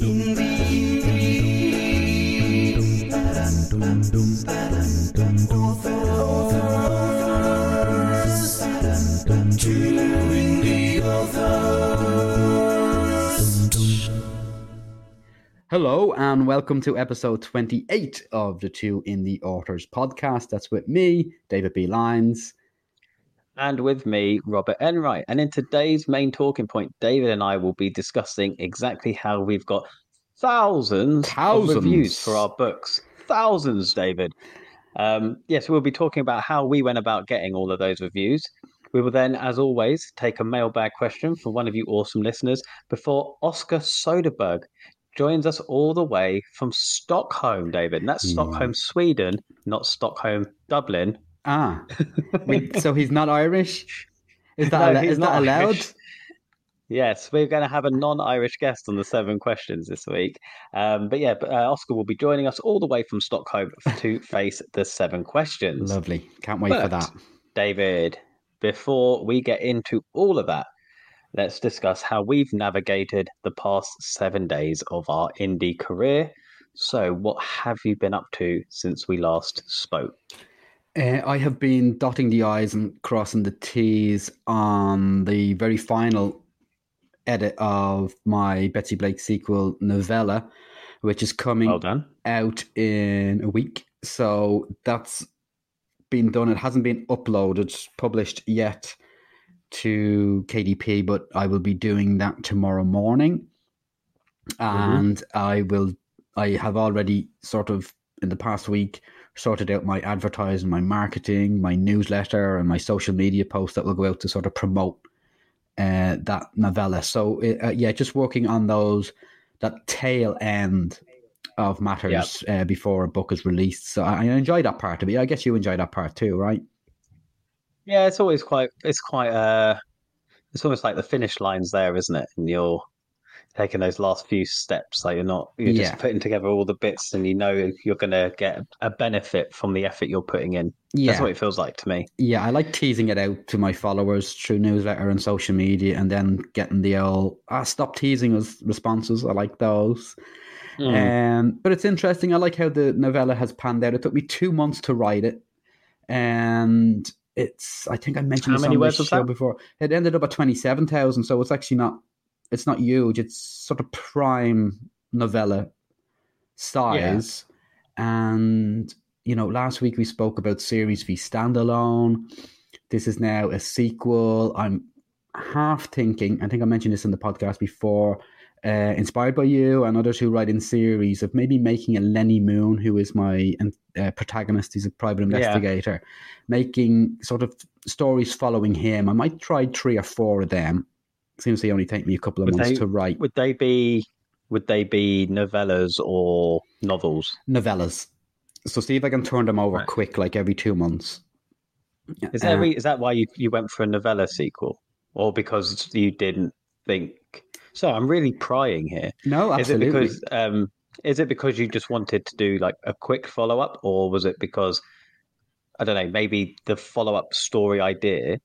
In the Hello and welcome to episode 28 of the Two Indie Authors podcast. That's with me, David B. Lyons. And with me, Robert Enright. And in today's main talking point, David and I will be discussing exactly how we've got thousands, Thousands. of reviews for our books. Thousands, David. Um, yes, we'll be talking about how we went about getting all of those reviews. We will then, as always, take a mailbag question from one of you awesome listeners before Oskar Soderberg joins us all the way from Stockholm, David. And that's Hmm. Stockholm, Sweden, not Stockholm, Dublin. Ah, so he's not Irish? Is that, No, he's is that allowed? Irish. Yes, we're going to have a non-Irish guest on the seven questions this week. Um, but yeah, but, uh, Oskar will be joining us all the way from Stockholm to face the seven questions. Lovely. Can't wait for that. David, before we get into all of that, let's discuss how we've navigated the past seven days of our indie career. So, what have you been up to since we last spoke? Uh, I have been dotting the I's and crossing the T's on the very final edit of my Betsy Blake sequel, Novella, which is coming Well out in a week. So that's been done. It hasn't been uploaded, published yet to KDP, but I will be doing that tomorrow morning. And I will, I have already sort of in the past week sorted out my advertising, my marketing, my newsletter, and my social media posts that will go out to sort of promote uh, that novella. So uh, yeah, just working on those that tail end of matters uh, before a book is released. So I, I enjoy that part of it. I guess you enjoy that part too, right? Yeah, it's always quite. It's quite. Uh, it's almost like the finish line's there, isn't it? And you're taking those last few steps. Like you're not. You're Yeah. just putting together all the bits, and you know you're going to get a benefit from the effort you're putting in. Yeah, That's what it feels like to me. yeah. I like teasing it out to my followers through newsletter and social media, and then getting the old "ah, stop teasing us" responses. I like those. Mm. Um, but it's interesting. I like how the novella has panned out. It took me two months to write it, and it's. I think I mentioned How many on words this show that? before. It ended up at twenty seven thousand, so it's actually not. It's not huge. It's sort of prime novella size, and you know, last week we spoke about series v standalone. This is now a sequel. I'm half thinking. I think I mentioned this in the podcast before uh, inspired by you and others who write in series of maybe making a Lenny Moon, who is my uh, protagonist. He's a private investigator, making sort of stories following him. I might try three or four of them. Seems they only take me a couple of Would months they- to write Would they be? Would they be novellas or novels? novellas. So see if I can turn them over Right. quick, like every two months. Is that Uh, is that why you you went for a novella sequel, or because you didn't think? So I'm really prying here. no, absolutely. Is it because um is it because you just wanted to do like a quick follow up, or was it because I don't know, maybe the follow up story idea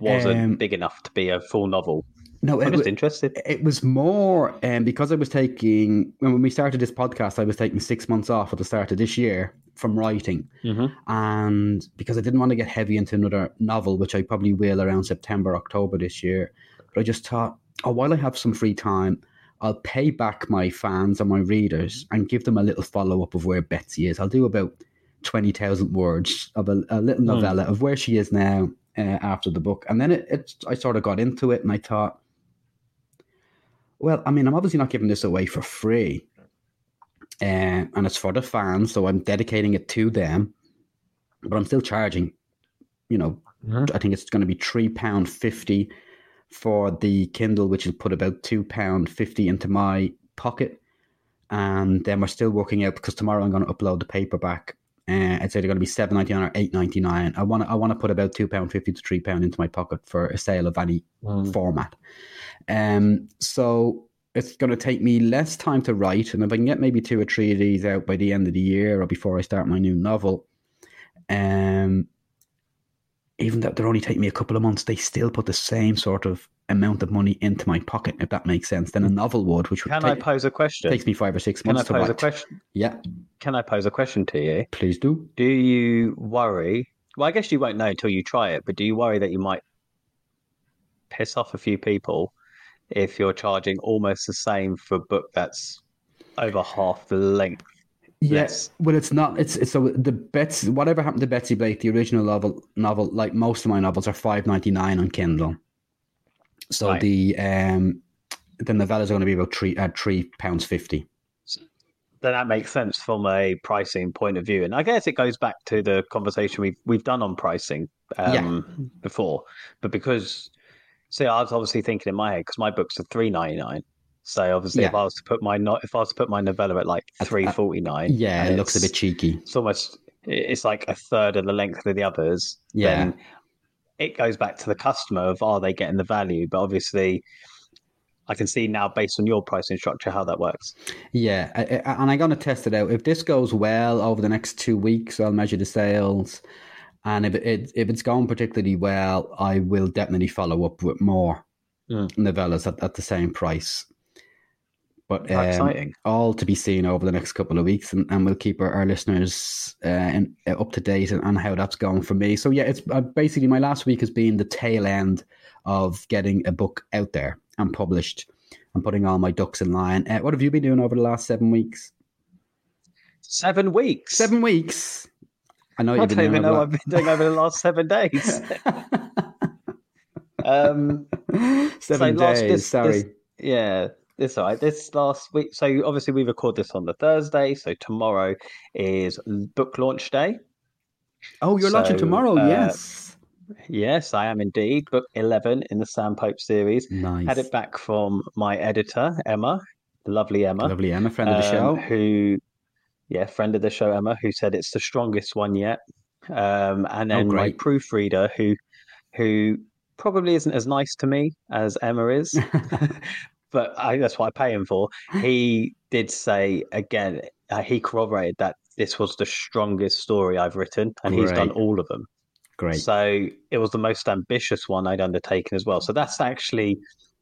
wasn't Um, big enough to be a full novel? no, I'm it, just wa- interested. it was more um, because I was taking when we started this podcast. I was taking six months off at the start of this year from writing, Mhm. and because I didn't want to get heavy into another novel, which I probably will around September, October this year. But I just thought, oh, while I have some free time, I'll pay back my fans and my readers and give them a little follow up of where Betsy is. I'll do about twenty thousand words of a, a little Hmm. novella of where she is now uh, after the book, and then it, it, I sort of got into it, and I thought, well, I mean, I'm obviously not giving this away for free. Uh, and it's for the fans, so I'm dedicating it to them. But I'm still charging, you know, Mhm. I think it's going to be three pound fifty for the Kindle, which will put about two pound fifty into my pocket. And then we're still working out because tomorrow I'm going to upload the paperback. Uh, it's either going to be seven ninety nine or eight ninety nine. I want to I want to put about two pound fifty to three pound into my pocket for a sale of any Mm. format. Um, so it's going to take me less time to write, and if I can get maybe two or three of these out by the end of the year or before I start my new novel, um, even though they're only taking me a couple of months, they still put the same sort of amount of money into my pocket, if that makes sense, than a novel would, which would Can I pose a question? takes me five or six Can I months to pose a question? Yeah, Can I pose a question to you? please do. Do you worry? Well, I guess you won't know until you try it, but do you worry that you might piss off a few people if you're charging almost the same for a book that's over half the length? Yes, well, it's not. It's, it's so the Bets. Whatever happened to Betsy Blake, the original novel, novel like most of my novels, are five ninety nine on Kindle. So Right. the um then the novellas are going to be about three at three pounds fifty. Then that makes sense from a pricing point of view, and I guess it goes back to the conversation we've we've done on pricing um, before. But because, see, I was obviously thinking in my head because my books are three ninety nine. So obviously, if I was to put my not if I was to put my novella at like At- three forty nine, Yeah, it looks a bit cheeky. it's almost it's like a third of the length of the others Yeah. then it goes back to the customer of are they getting the value but obviously i can see now based on your pricing structure how that works Yeah, and I'm going to test it out. If this goes well over the next two weeks, I'll measure the sales, and if it if it's going particularly well, I will definitely follow up with more Mm. novellas at, at the same price. But um, exciting all to be seen over the next couple of weeks, and, and we'll keep our, our listeners uh, in, uh, up to date on, on how that's going for me. So yeah, it's uh, basically my last week has been the tail end of getting a book out there and published and putting all my ducks in line. Uh, what have you been doing over the last seven weeks? seven weeks Seven weeks. I know i don't even know what i've been doing over the last seven days um seven so days. this- sorry. this- yeah it's all right this last week so obviously we record this on the thursday so tomorrow is book launch day oh, you're launching tomorrow. uh, yes. yes i am indeed book 11 in the sam pope series Nice. had it back from my editor Emma, the lovely Emma, Lovely Emma, friend of the um, show. who, yeah, friend of the show Emma, who said it's the strongest one yet. Um, and Oh, then my great. proofreader, who, who probably isn't as nice to me as Emma is, but I, that's what I pay him for. He did say again, uh, he corroborated that this was the strongest story I've written, and he's done all of them. Great. So it was the most ambitious one I'd undertaken as well. So that's actually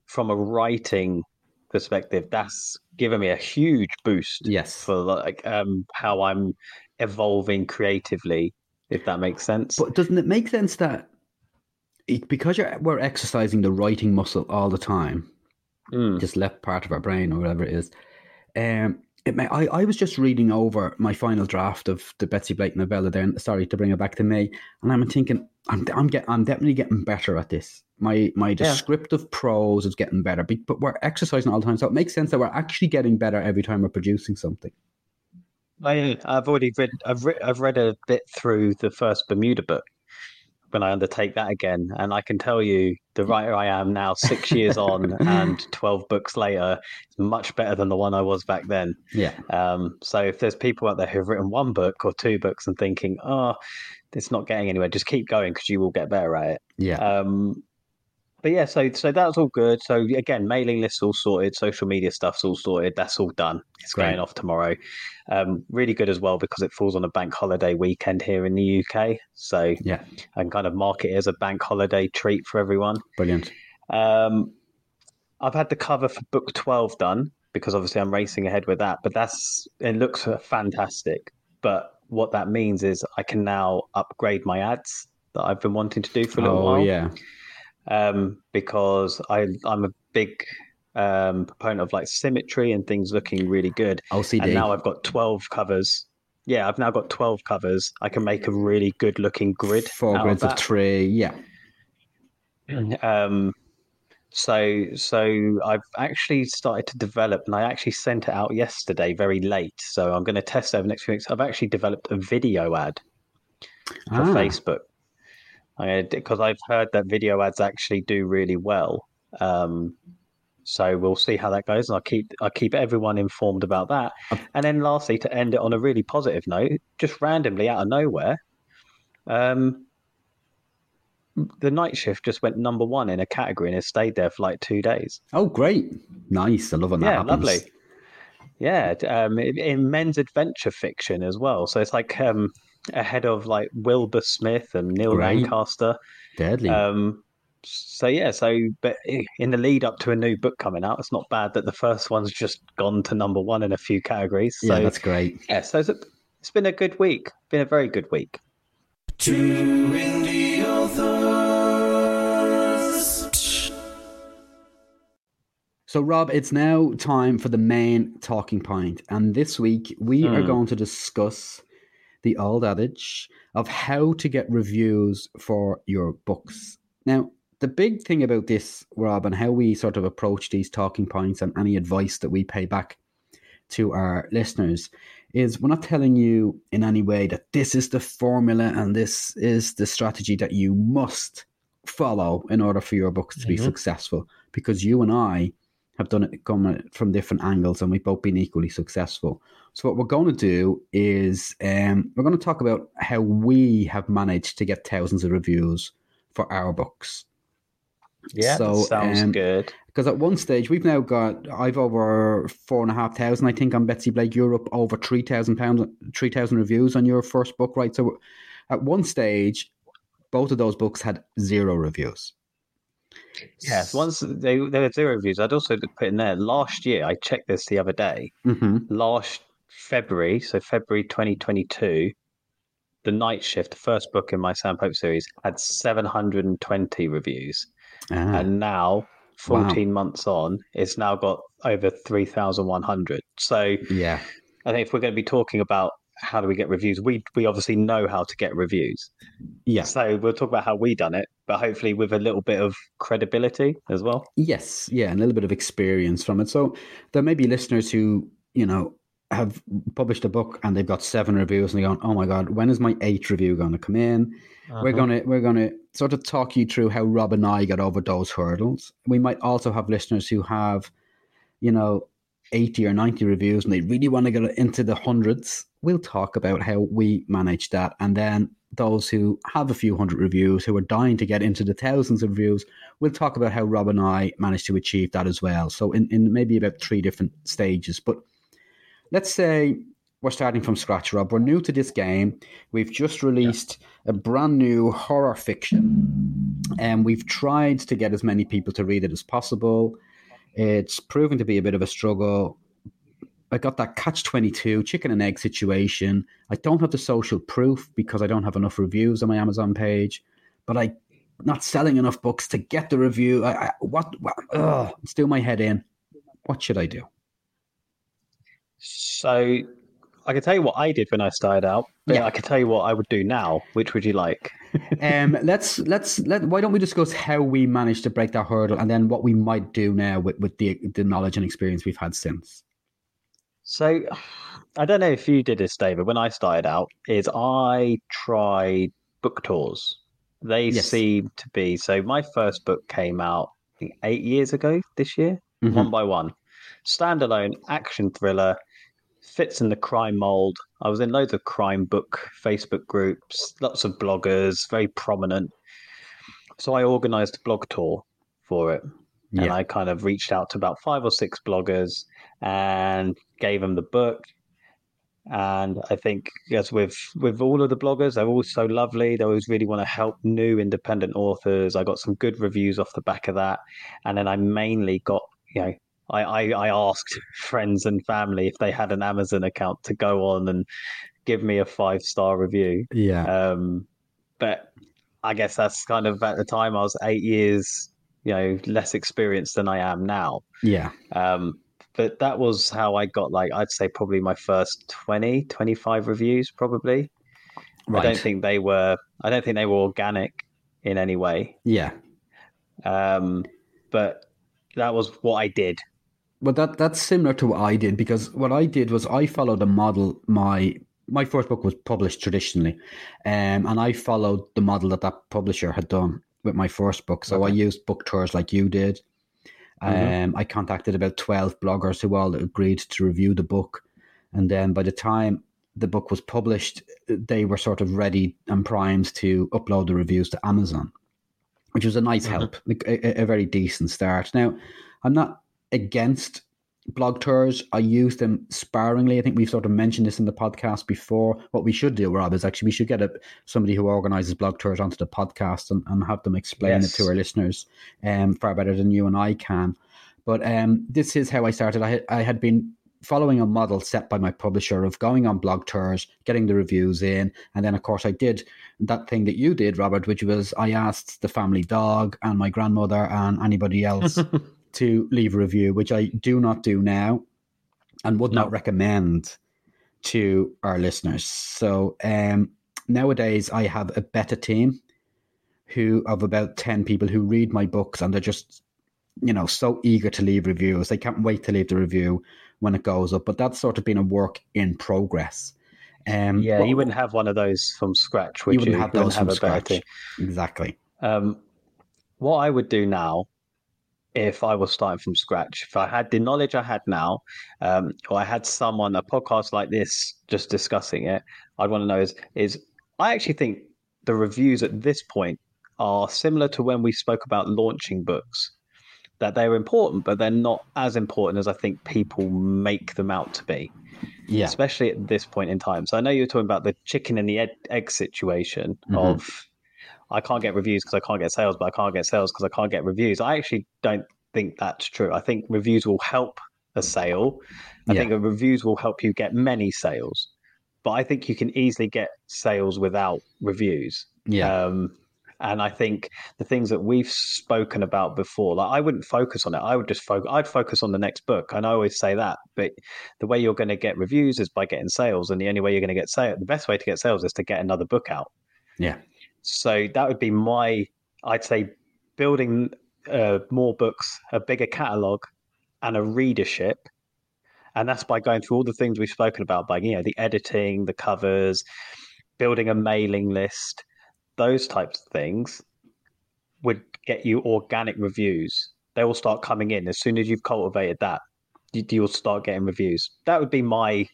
from a writing perspective, that's given me a huge boost yes. for like um how I'm evolving creatively, if that makes sense. But doesn't it make sense that it, because you're, we're exercising the writing muscle all the time, Mm, just left part of our brain or whatever it is, um, it may, I, I was just reading over my final draft of the Betsy Blake novella there. and Sorry to bring it back to me, and I'm thinking I'm I'm get I'm definitely getting better at this. My my descriptive prose is getting better, but we're exercising all the time, so it makes sense that we're actually getting better every time we're producing something. I, I've already read. I've re- I've read a bit through the first Bermuda book when I undertake that again, and I can tell you the writer I am now, six years on and twelve books later, is much better than the one I was back then. Yeah, Um, so if there's people out there who've written one book or two books and thinking, "Oh, it's not getting anywhere," just keep going because you will get better at it. yeah, Um, but yeah, so so that's all good. So again, mailing lists all sorted, social media stuff's all sorted. That's all done. It's Great. going off tomorrow. Um, really good as well because it falls on a bank holiday weekend here in the UK. So yeah. I can kind of mark it as a bank holiday treat for everyone. Brilliant. Um, I've had the cover for book 12 done because obviously I'm racing ahead with that, but that's it looks fantastic. But what that means is I can now upgrade my ads that I've been wanting to do for a little Oh while yeah, um, because I I'm a big um, proponent of like symmetry and things looking really good. OCD. And now I've got 12 covers. Yeah, I've now got 12 covers. I can make a really good looking grid. Four grids of of three. Yeah. Um, so so I've actually started to develop, and I actually sent it out yesterday, very late. So I'm going to test over the next few weeks. I've actually developed a video ad for Ah, Facebook because I've heard that video ads actually do really well. Um, so we'll see how that goes, and I'll keep I'll keep everyone informed about that. And then lastly, to end it on a really positive note, just randomly out of nowhere, um, the night shift just went number one in a category and has stayed there for like two days. Oh, great. Nice. I love when that yeah, happens. lovely. Yeah, um, in in men's adventure fiction as well. So it's like um, ahead of like Wilbur Smith and Neil Great. Lancaster. Deadly. Um, so yeah, so but in the lead up to a new book coming out, it's not bad that the first one's just gone to number one in a few categories. So yeah, that's great. yeah, so it's, a, it's been a good week. Been a very good week. Two indie authors. So, Rob, it's now time for the main talking. And this week, we are Hmm. going to discuss the old adage of how to get reviews for your books. Now, the big thing about this, Rob, and how we sort of approach these talking points and any advice that we pay back to our listeners is we're not telling you in any way that this is the formula and this is the strategy that you must follow in order for your books to be Mhm. successful because you and I have done it come from different angles and we've both been equally successful. So what we're going to do is um, we're going to talk about how we have managed to get thousands of reviews for our books. Yeah, So, sounds um, good. Because at one stage we've now got I've over four and a half thousand, I think, on Betsy Blake. You're over three thousand pounds, three thousand reviews on your first book, right? So at one stage, both of those books had zero reviews. Yes, once they there were zero reviews. I'd also put in there last year. I checked this the other day. hmm Last February, so February 2022, the Night Shift, the first book in my Sam Pope series, had 720 reviews, Ah, and now, Wow. 14 months on, it's now got over 3,100. So yeah, I think if we're going to be talking about how do we get reviews, we we obviously know how to get reviews. yeah. So we'll talk about how we done it, but hopefully with a little bit of credibility as well. Yes, yeah, and a little bit of experience from it. So there may be listeners who, you know, have published a book and they've got seven reviews and they're going, Oh my god, when is my eighth review gonna come in? We're Uh-huh. gonna we're gonna sort of talk you through how Rob and I got over those hurdles. We might also have listeners who have, you know, 80 or 90 reviews and they really want to get into the hundreds. We'll talk about how we manage that. And then those who have a few hundred reviews who are dying to get into the thousands of reviews, we'll talk about how Rob and I managed to achieve that as well. So in, in maybe about three different stages. But let's say we're starting from scratch, Rob. We're new to this game. We've just released a brand new horror fiction, and we've tried to get as many people to read it as possible. It's proven to be a bit of a struggle. I got that catch 22 chicken and egg situation. I don't have the social proof because I don't have enough reviews on my Amazon page, but I not selling enough books to get the review. I, I what, what ugh, it's doing my head in. What should I do? So I can tell you what I did when I started out, but Yeah. I can tell you what I would do now. Which would you like? um, let's let's let. Why don't we discuss how we managed to break that hurdle, and then what we might do now with, with the the knowledge and experience we've had since. So I don't know if you did this, David. When I started out, is I tried book tours. They Yes. seem to be so. My first book came out I think, eight years ago this year, Mhm. one by one, standalone action thriller. Fits in the crime mold. I was in loads of crime book Facebook groups, lots of bloggers, very prominent. So I organized a blog tour for it. And I kind of reached out to about five or six bloggers and gave them the book. And I think, as with with all of the bloggers, they're all so lovely. They always really want to help new independent authors. I got some good reviews off the back of that, and then I mainly got, you know, I I, I asked friends and family if they had an Amazon account to go on and give me a five star review. yeah, Um, but I guess that's kind of at the time I was eight years, you know, less experienced than I am now. yeah, Um, but that was how I got like, I'd say probably my first 20, 25 reviews, probably. right. I don't think they were, I don't think they were organic in any way. yeah. Um, but that was what I did. Well, that that's similar to what I did because what I did was I followed a model. My my first book was published traditionally, um, and I followed the model that that publisher had done with my first book. So I used book tours like you did. Um, Mhm. I contacted about twelve bloggers who all agreed to review the book, and then by the time the book was published, they were sort of ready and primed to upload the reviews to Amazon, which was a nice Mhm. help, a- a very decent start. Now, I'm not against blog tours. I use them sparingly. I think we've sort of mentioned this in the podcast before. What we should do, Rob, is actually we should get a, somebody who organizes blog tours onto the podcast and, and have them explain Yes. it to our listeners um, far better than you and I can. But um, this is how I started. I I had been following a model set by my publisher of going on blog tours, getting the reviews in, and then of course I did that thing that you did, Robert, which was I asked the family dog and my grandmother and anybody else to leave a review, which I do not do now and would No. not recommend to our listeners. So um, nowadays I have a better team who of about 10 people who read my books and they're just you know so eager to leave reviews they can't wait to leave the review when it goes up but that's sort of been a work in progress um Yeah, what- you wouldn't have one of those from scratch, would you you? wouldn't have those from a better scratch exactly Um, what I would do now, if I was starting from scratch, if I had the knowledge I had now, um, or I had someone a podcast like this just discussing it, I'd want to know is is I actually think the reviews at this point are similar to when we spoke about launching books. That they're important, but they're not as important as I think people make them out to be yeah especially at this point in time. So I know you were talking about the chicken and the egg, egg situation Mhm. of I can't get reviews because I can't get sales, but I can't get sales because I can't get reviews. I actually don't think that's true. I think reviews will help a sale. I Yeah. think reviews will help you get many sales, but I think you can easily get sales without reviews. yeah Um, and I think the things that we've spoken about before, like I wouldn't focus on it. I would just focus. I'd focus on the next book, and I always say that. But the way you're going to get reviews is by getting sales, and the only way you're going to get sales, the best way to get sales is to get another book out. yeah So that would be my, I'd say, building uh, more books, a bigger catalog, and a readership. And that's by going through all the things we've spoken about, by you know the editing, the covers, building a mailing list, those types of things would get you organic reviews. They will start coming in as soon as you've cultivated that. You, you'll start getting reviews. That would be my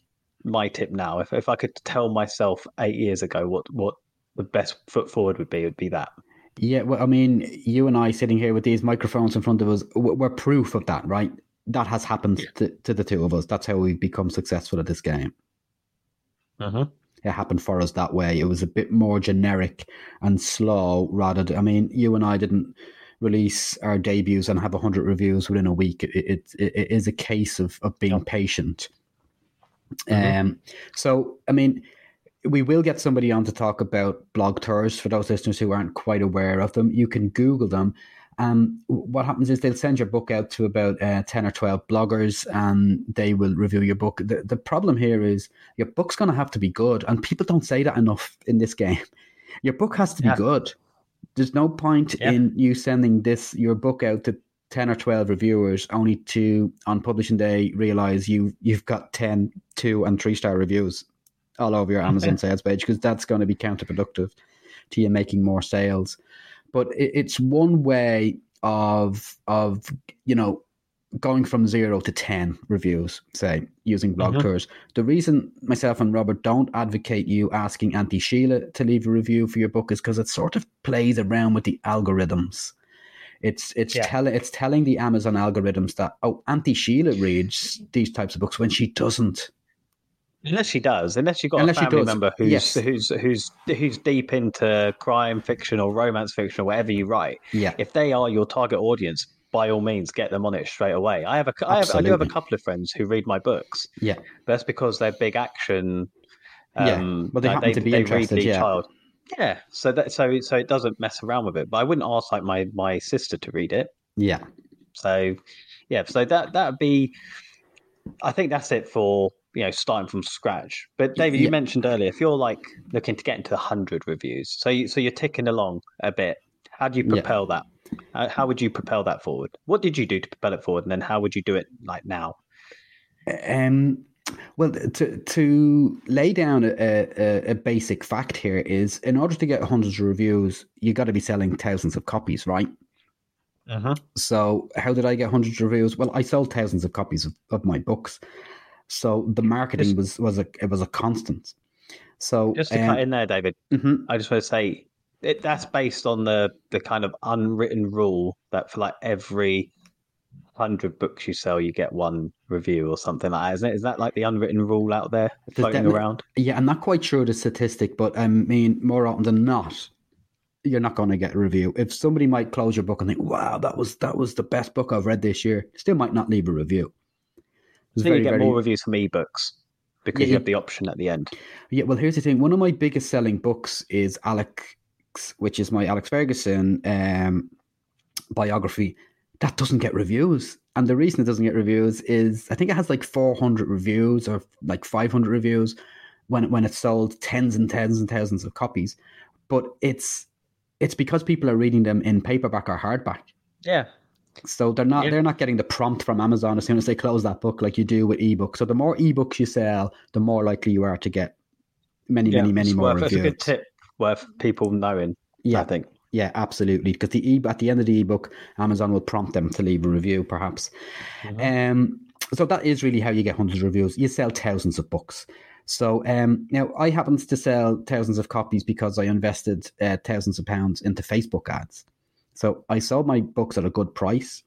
my tip now. If if I could tell myself eight years ago what what the best foot forward would be, would be that. Yeah, well, I mean, you and I sitting here with these microphones in front of us, we're proof of that, right? That has happened to, to the two of us. That's how we've become successful at this game. Mm-hmm. It happened for us that way. It was a bit more generic and slow rather than, I mean, you and I didn't release our debuts and have 100 reviews within a week. It, it, it, is a case of, of being patient. Mhm. Um, so, I mean, we will get somebody on to talk about blog tours for those listeners who aren't quite aware of them. You can Google them. Um, what happens is they'll send your book out to about uh, 10 or 12 bloggers and they will review your book. The, the problem here is your book's going to have to be good. And people don't say that enough in this game. Your book has to be good. There's no point Yeah. in you sending this, your book out to 10 or 12 reviewers only to, on publishing day, realize you, you've got 10, 2, and 3 star reviews all over your Amazon sales page because that's going to be counterproductive to you making more sales. But it, it's one way of of you know going from zero to ten reviews, say using blog Mhm. tours. The reason myself and Robert don't advocate you asking Auntie Sheila to leave a review for your book is because it sort of plays around with the algorithms. It's it's Yeah. telling it's telling the Amazon algorithms that oh Auntie Sheila reads these types of books when she doesn't. Unless she does, unless you've got Unless a family member who's yes. who's who's who's deep into crime fiction or romance fiction or whatever you write. Yeah, If they are your target audience, by all means, get them on it straight away. I have a, I, have, I do have a couple of friends who read my books. yeah, But that's because they're big action. Yeah, Um, but they like, happen to be they interested, Read yeah. child. Yeah, so that so so it doesn't mess around with it. But I wouldn't ask like my my sister to read it. yeah, So yeah, so that that would be. I think that's it for you know starting from scratch. But David, you mentioned earlier if you're like looking to get into hundred reviews, so you, so you're ticking along a bit. How do you Yeah. propel that? How, how would you propel that forward? What did you do to propel it forward, and then how would you do it like now? Um, well, to to lay down a, a, a basic fact here is, in order to get hundreds of reviews, you got to be selling thousands of copies, right? Uh-huh. So, how did I get hundreds of reviews? Well, I sold thousands of copies of, of my books, so the marketing was was a it was a constant. So, Just to um, cut in there, David, mhm, I just want to say it, that's based on the the kind of unwritten rule that for like every hundred books you sell, you get one review or something like that, isn't it? Is that like the unwritten rule out there floating around? Yeah, I'm not quite sure the statistic, but I mean, more often than not, you're not going to get a review. If somebody might close your book and think, "Wow, that was that was the best book I've read this year," still might not leave a review. It's So you get more reviews from ebooks because Yeah, you have the option at the end. Yeah, well, here's the thing. One of my biggest selling books is Alex, which is my Alex Ferguson um, biography. That doesn't get reviews. And the reason it doesn't get reviews is I think it has like 400 reviews or like 500 reviews when, when it sold tens and tens and thousands of copies. But it's it's because people are reading them in paperback or hardback. Yeah, So they're not Yeah. they're not getting the prompt from Amazon as soon as they close that book like you do with ebooks. So the more ebooks you sell, the more likely you are to get many, yeah. many, many more worth, That's a good tip worth people knowing. Yeah, I think. yeah, absolutely. Because the e at the end of the ebook, Amazon will prompt them to leave a review, perhaps. Um, so that is really how you get hundreds of reviews. You sell thousands of books. So um, now I happen to sell thousands of copies because I invested uh, thousands of pounds into Facebook ads. So I sold my books at a good price,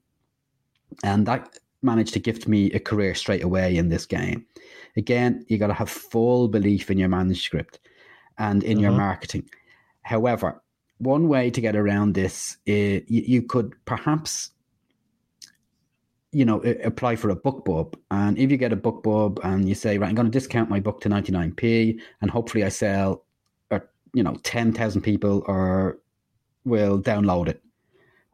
and that managed to gift me a career straight away in this game. Again, you got to have full belief in your manuscript and in your Mhm. marketing. However, one way to get around this, is you, you could perhaps, you know, apply for a BookBub. And if you get a BookBub and you say, right, I'm going to discount my book to 99p, and hopefully I sell, or you know, 10,000 people or will download it.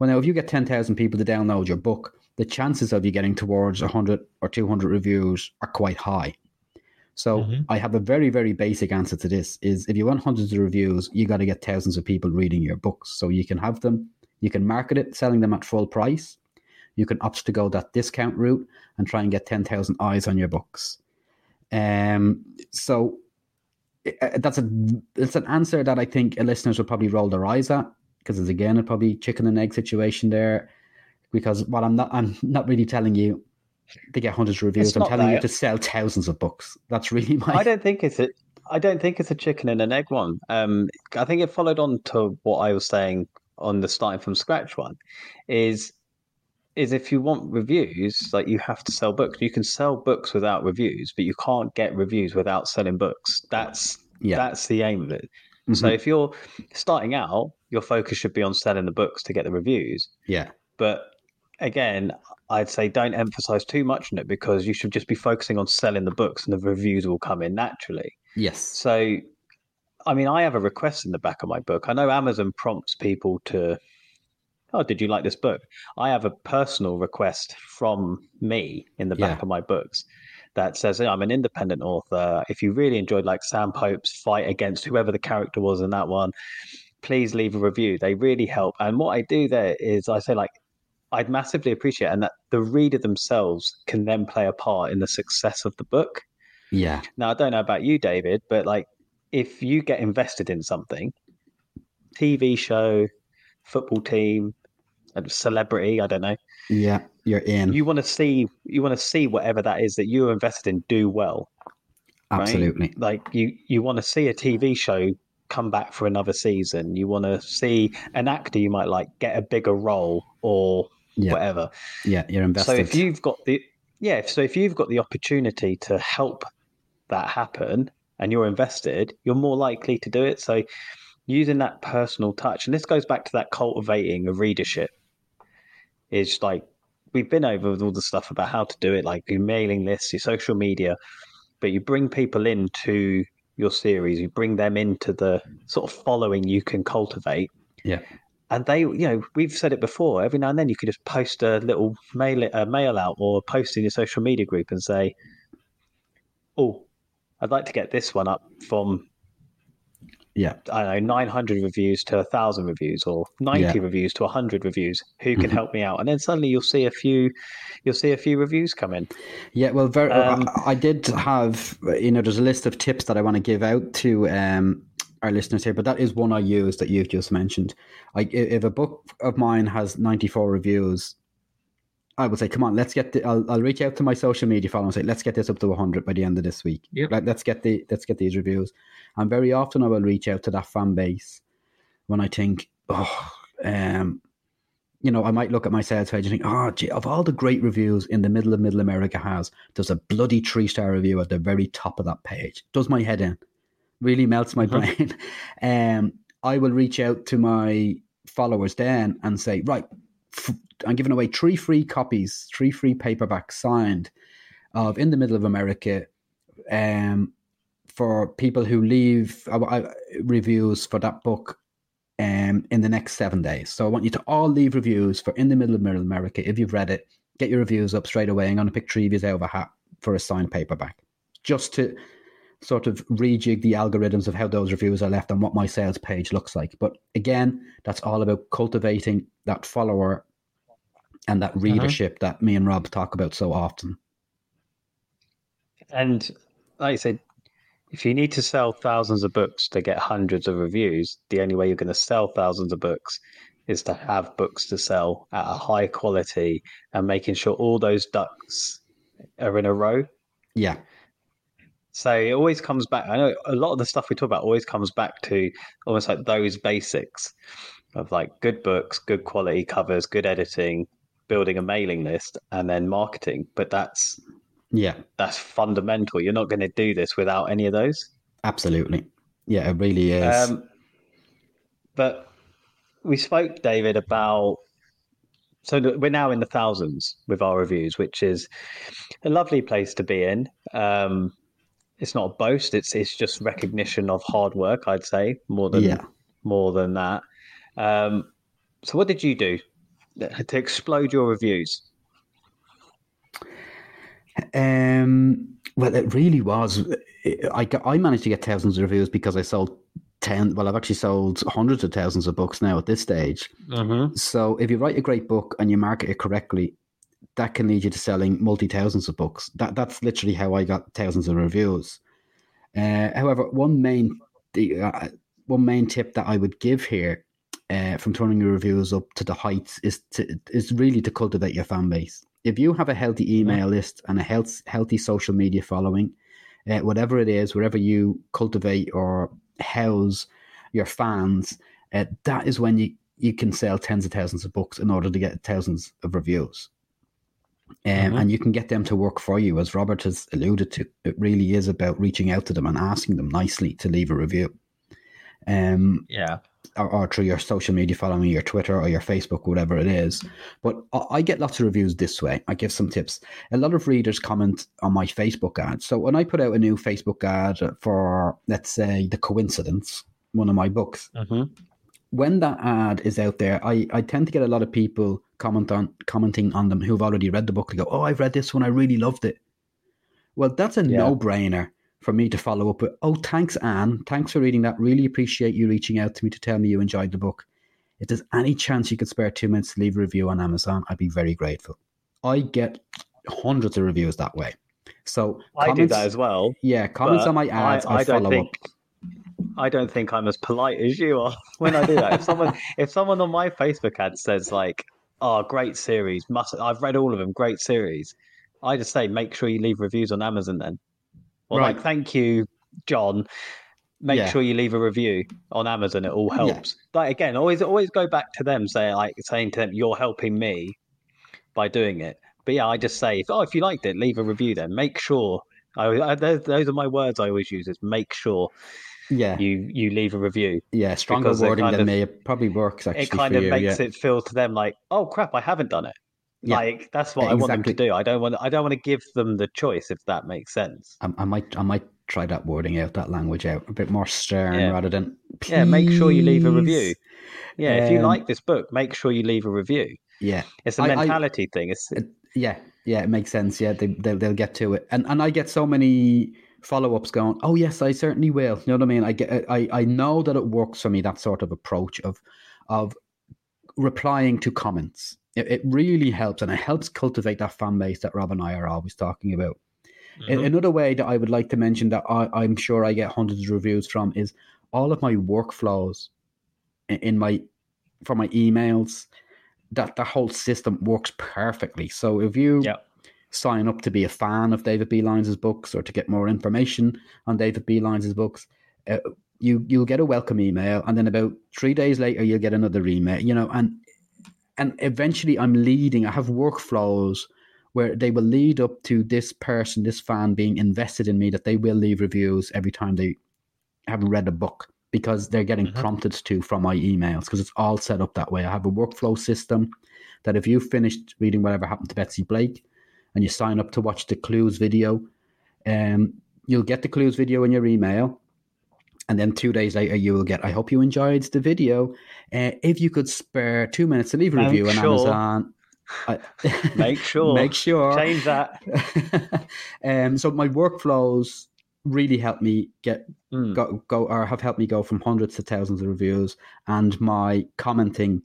Well, now if you get 10,000 people to download your book, the chances of you getting towards 100 or 200 reviews are quite high. So Mhm. I have a very, very basic answer to this: is if you want hundreds of reviews, you got to get thousands of people reading your books. So you can have them, you can market it, selling them at full price. You can opt to go that discount route and try and get ten thousand eyes on your books. Um, so uh, that's a it's an answer that I think listeners will probably roll their eyes at because it's again a probably chicken and egg situation there. Because what I'm not I'm not really telling you to get hundreds of reviews. It's I'm telling you to sell thousands of books. That's really my I don't think it's a. I don't think it's a chicken and an egg one. Um, I think it followed on to what I was saying on the starting from scratch one. Is is if you want reviews, like you have to sell books. You can sell books without reviews, but you can't get reviews without selling books. That's yeah. that's the aim of it. So Mhm. if you're starting out, your focus should be on selling the books to get the reviews. yeah. But again, I'd say don't emphasize too much on it because you should just be focusing on selling the books and the reviews will come in naturally. Yes. So, I mean, I have a request in the back of my book. I know Amazon prompts people to, oh, did you like this book? I have a personal request from me in the back Yeah. of my books that says, I'm an independent author. If you really enjoyed like Sam Pope's fight against whoever the character was in that one, please leave a review. They really help. And what I do there is I say, like, I'd massively appreciate it, and that the reader themselves can then play a part in the success of the book. Yeah. Now, I don't know about you, David, but like if you get invested in something, TV show, football team, a celebrity, I don't know, Yeah. You're in. you want to see you want to see whatever that is that you're invested in do well. right? Absolutely. Like you you want to see a TV show come back for another season. You want to see an actor you might like get a bigger role or Yeah. whatever. Yeah. You're invested. So if you've got the yeah, so if you've got the opportunity to help that happen and you're invested, you're more likely to do it. So using that personal touch, and this goes back to that cultivating of readership, is like we've been over with all the stuff about how to do it, like your mailing lists, your social media, but you bring people into your series, you bring them into the sort of following you can cultivate yeah. and they you know we've said it before every now and then you could just post a little mail a mail out or post in your social media group and say oh i'd like to get this one up from Yeah. i don't know 900 reviews to 1000 reviews or 90 Yeah. reviews to 100 reviews who can Mhm. help me out and then suddenly you'll see a few you'll see a few reviews come in Yeah, well, very, Um, I, I did have, you know, there's a list of tips that I want to give out to um, our listeners here, but that is one I use that you've just mentioned. Like, if a book of mine has 94 reviews, I would say, come on, let's get the, I'll, I'll reach out to my social media followers and say, let's get this up to 100 by the end of this week. Yep. Like, let's get the, let's get these reviews. And very often I will reach out to that fan base when I think, oh, um, you know, I might look at my sales page and think, oh, gee, of all the great reviews in the middle of Middle America has, there's a bloody three star review at the very top of that page. Does my head in. Really melts my Mhm. brain. um, I will reach out to my followers then and say, right, I'm giving away three free copies, three free paperbacks signed of In the Middle of America um, for people who leave uh, uh, reviews for that book um, in the next seven days. So I want you to all leave reviews for In the Middle of Middle America. If you've read it, get your reviews up straight away. I'm going to pick three of you of a hat for a signed paperback, just to sort of rejig the algorithms of how those reviews are left and what my sales page looks like. But again, that's all about cultivating that follower and that uh-huh. readership that me and Rob talk about so often. And like I said, if you need to sell thousands of books to get hundreds of reviews, the only way you're going to sell thousands of books is to have books to sell at a high quality and making sure all those ducks are in a row. Yeah, So it always comes back. I know a lot of the stuff we talk about always comes back to almost like those basics of like good books, good quality covers, good editing, building a mailing list, and then marketing. But that's yeah, that's fundamental. You're not going to do this without any of those. absolutely. Yeah, it really is. Um, but we spoke, David, about so we're now in the thousands with our reviews, which is a lovely place to be in. Um, it's not a boast; it's it's just recognition of hard work. I'd say more than Yeah. more than that. Um, so, what did you do to explode your reviews? Um, well, it really was. I got, I managed to get thousands of reviews because I sold ten. Well, I've actually sold hundreds of thousands of books now at this stage. Mm-hmm. So if you write a great book and you market it correctly, that can lead you to selling multi thousands of books. That that's literally how I got thousands of reviews. Uh, however, one main the, uh, one main tip that I would give here uh, from turning your reviews up to the heights is to is really to cultivate your fan base. If you have a healthy email list and a health, healthy social media following, uh, whatever it is, wherever you cultivate or house your fans, uh, that is when you, you can sell tens of thousands of books in order to get thousands of reviews. Um, Mhm. And you can get them to work for you, as Robert has alluded to. It really is about reaching out to them and asking them nicely to leave a review. Um, Yeah. or, or through your social media following, your Twitter or your Facebook, whatever it is. But I, I get lots of reviews this way. I give some tips. A lot of readers comment on my Facebook ad. So when I put out a new Facebook ad for, let's say, The Coincidence, one of my books, Mm-hmm. when that ad is out there, I, I tend to get a lot of people comment on commenting on them who've already read the book. They go, "Oh, I've read this one. I really loved it." Well, that's a Yeah. no-brainer for me to follow up with. Oh, thanks, Anne. Thanks for reading that. Really appreciate you reaching out to me to tell me you enjoyed the book. If there's any chance you could spare two minutes to leave a review on Amazon, I'd be very grateful. I get hundreds of reviews that way. So I do that as well. Yeah, comments on my ads, I, I, I don't follow think up. I don't think I'm as polite as you are when I do that. if someone if someone on my Facebook ad says like, "Oh, great series, must I've read all of them, great series," I just say, make sure you leave reviews on Amazon then, or Right. like, "Thank you, John." Make Yeah. sure you leave a review on Amazon. It all Yeah. helps. Like again, always always go back to them, say like saying to them, "You're helping me by doing it." But yeah, I just say, if, "Oh, if you liked it, leave a review." Then make sure. I, I, those, those are my words I always use. Is make sure Yeah, you you leave a review. yeah, stronger it wording than of- me. It probably works actually It kind of you. makes yeah. it feel to them like, oh crap, I haven't done it. Yeah. Like that's what I want them to do. I don't want I don't want to give them the choice if that makes sense. I, I might I might try that wording out, that language out, a bit more stern Yeah. rather than. Yeah, make sure you leave a review. "Please." Yeah, if you Um, like this book, make sure you leave a review. Yeah, It's a mentality thing. It's yeah, yeah. It makes sense. Yeah, they they'll, they'll get to it, and and I get so many follow ups going. Oh yes, I certainly will. You know what I mean? I get I I know that it works for me. That sort of approach of of replying to comments. It, it really helps, and it helps cultivate that fan base that Rob and I are always talking about. Mhm. Another way that I would like to mention that I, I'm sure I get hundreds of reviews from is all of my workflows in, in my for my emails. That the whole system works perfectly. So if you Yeah. Sign up to be a fan of David B. Lyons' books or to get more information on David B. Lyons' books, uh, you you'll get a welcome email, and then about three days later you'll get another email. You know, and and eventually I'm leading. I have workflows where they will lead up to this person, this fan being invested in me, that they will leave reviews every time they haven't read a book because they're getting Mhm. prompted to from my emails because it's all set up that way. I have a workflow system that if you finished reading whatever happened to Betsy Blake and you sign up to watch the clues video, um, you'll get the clues video in your email. And then two days later, you will get, I hope you enjoyed the video. Uh, if you could spare two minutes to leave a Make review on sure. Amazon. I- Make sure. Make sure. Change that. um, so my workflows really helped me get Mm. go, go or have helped me go from hundreds to thousands of reviews and my commenting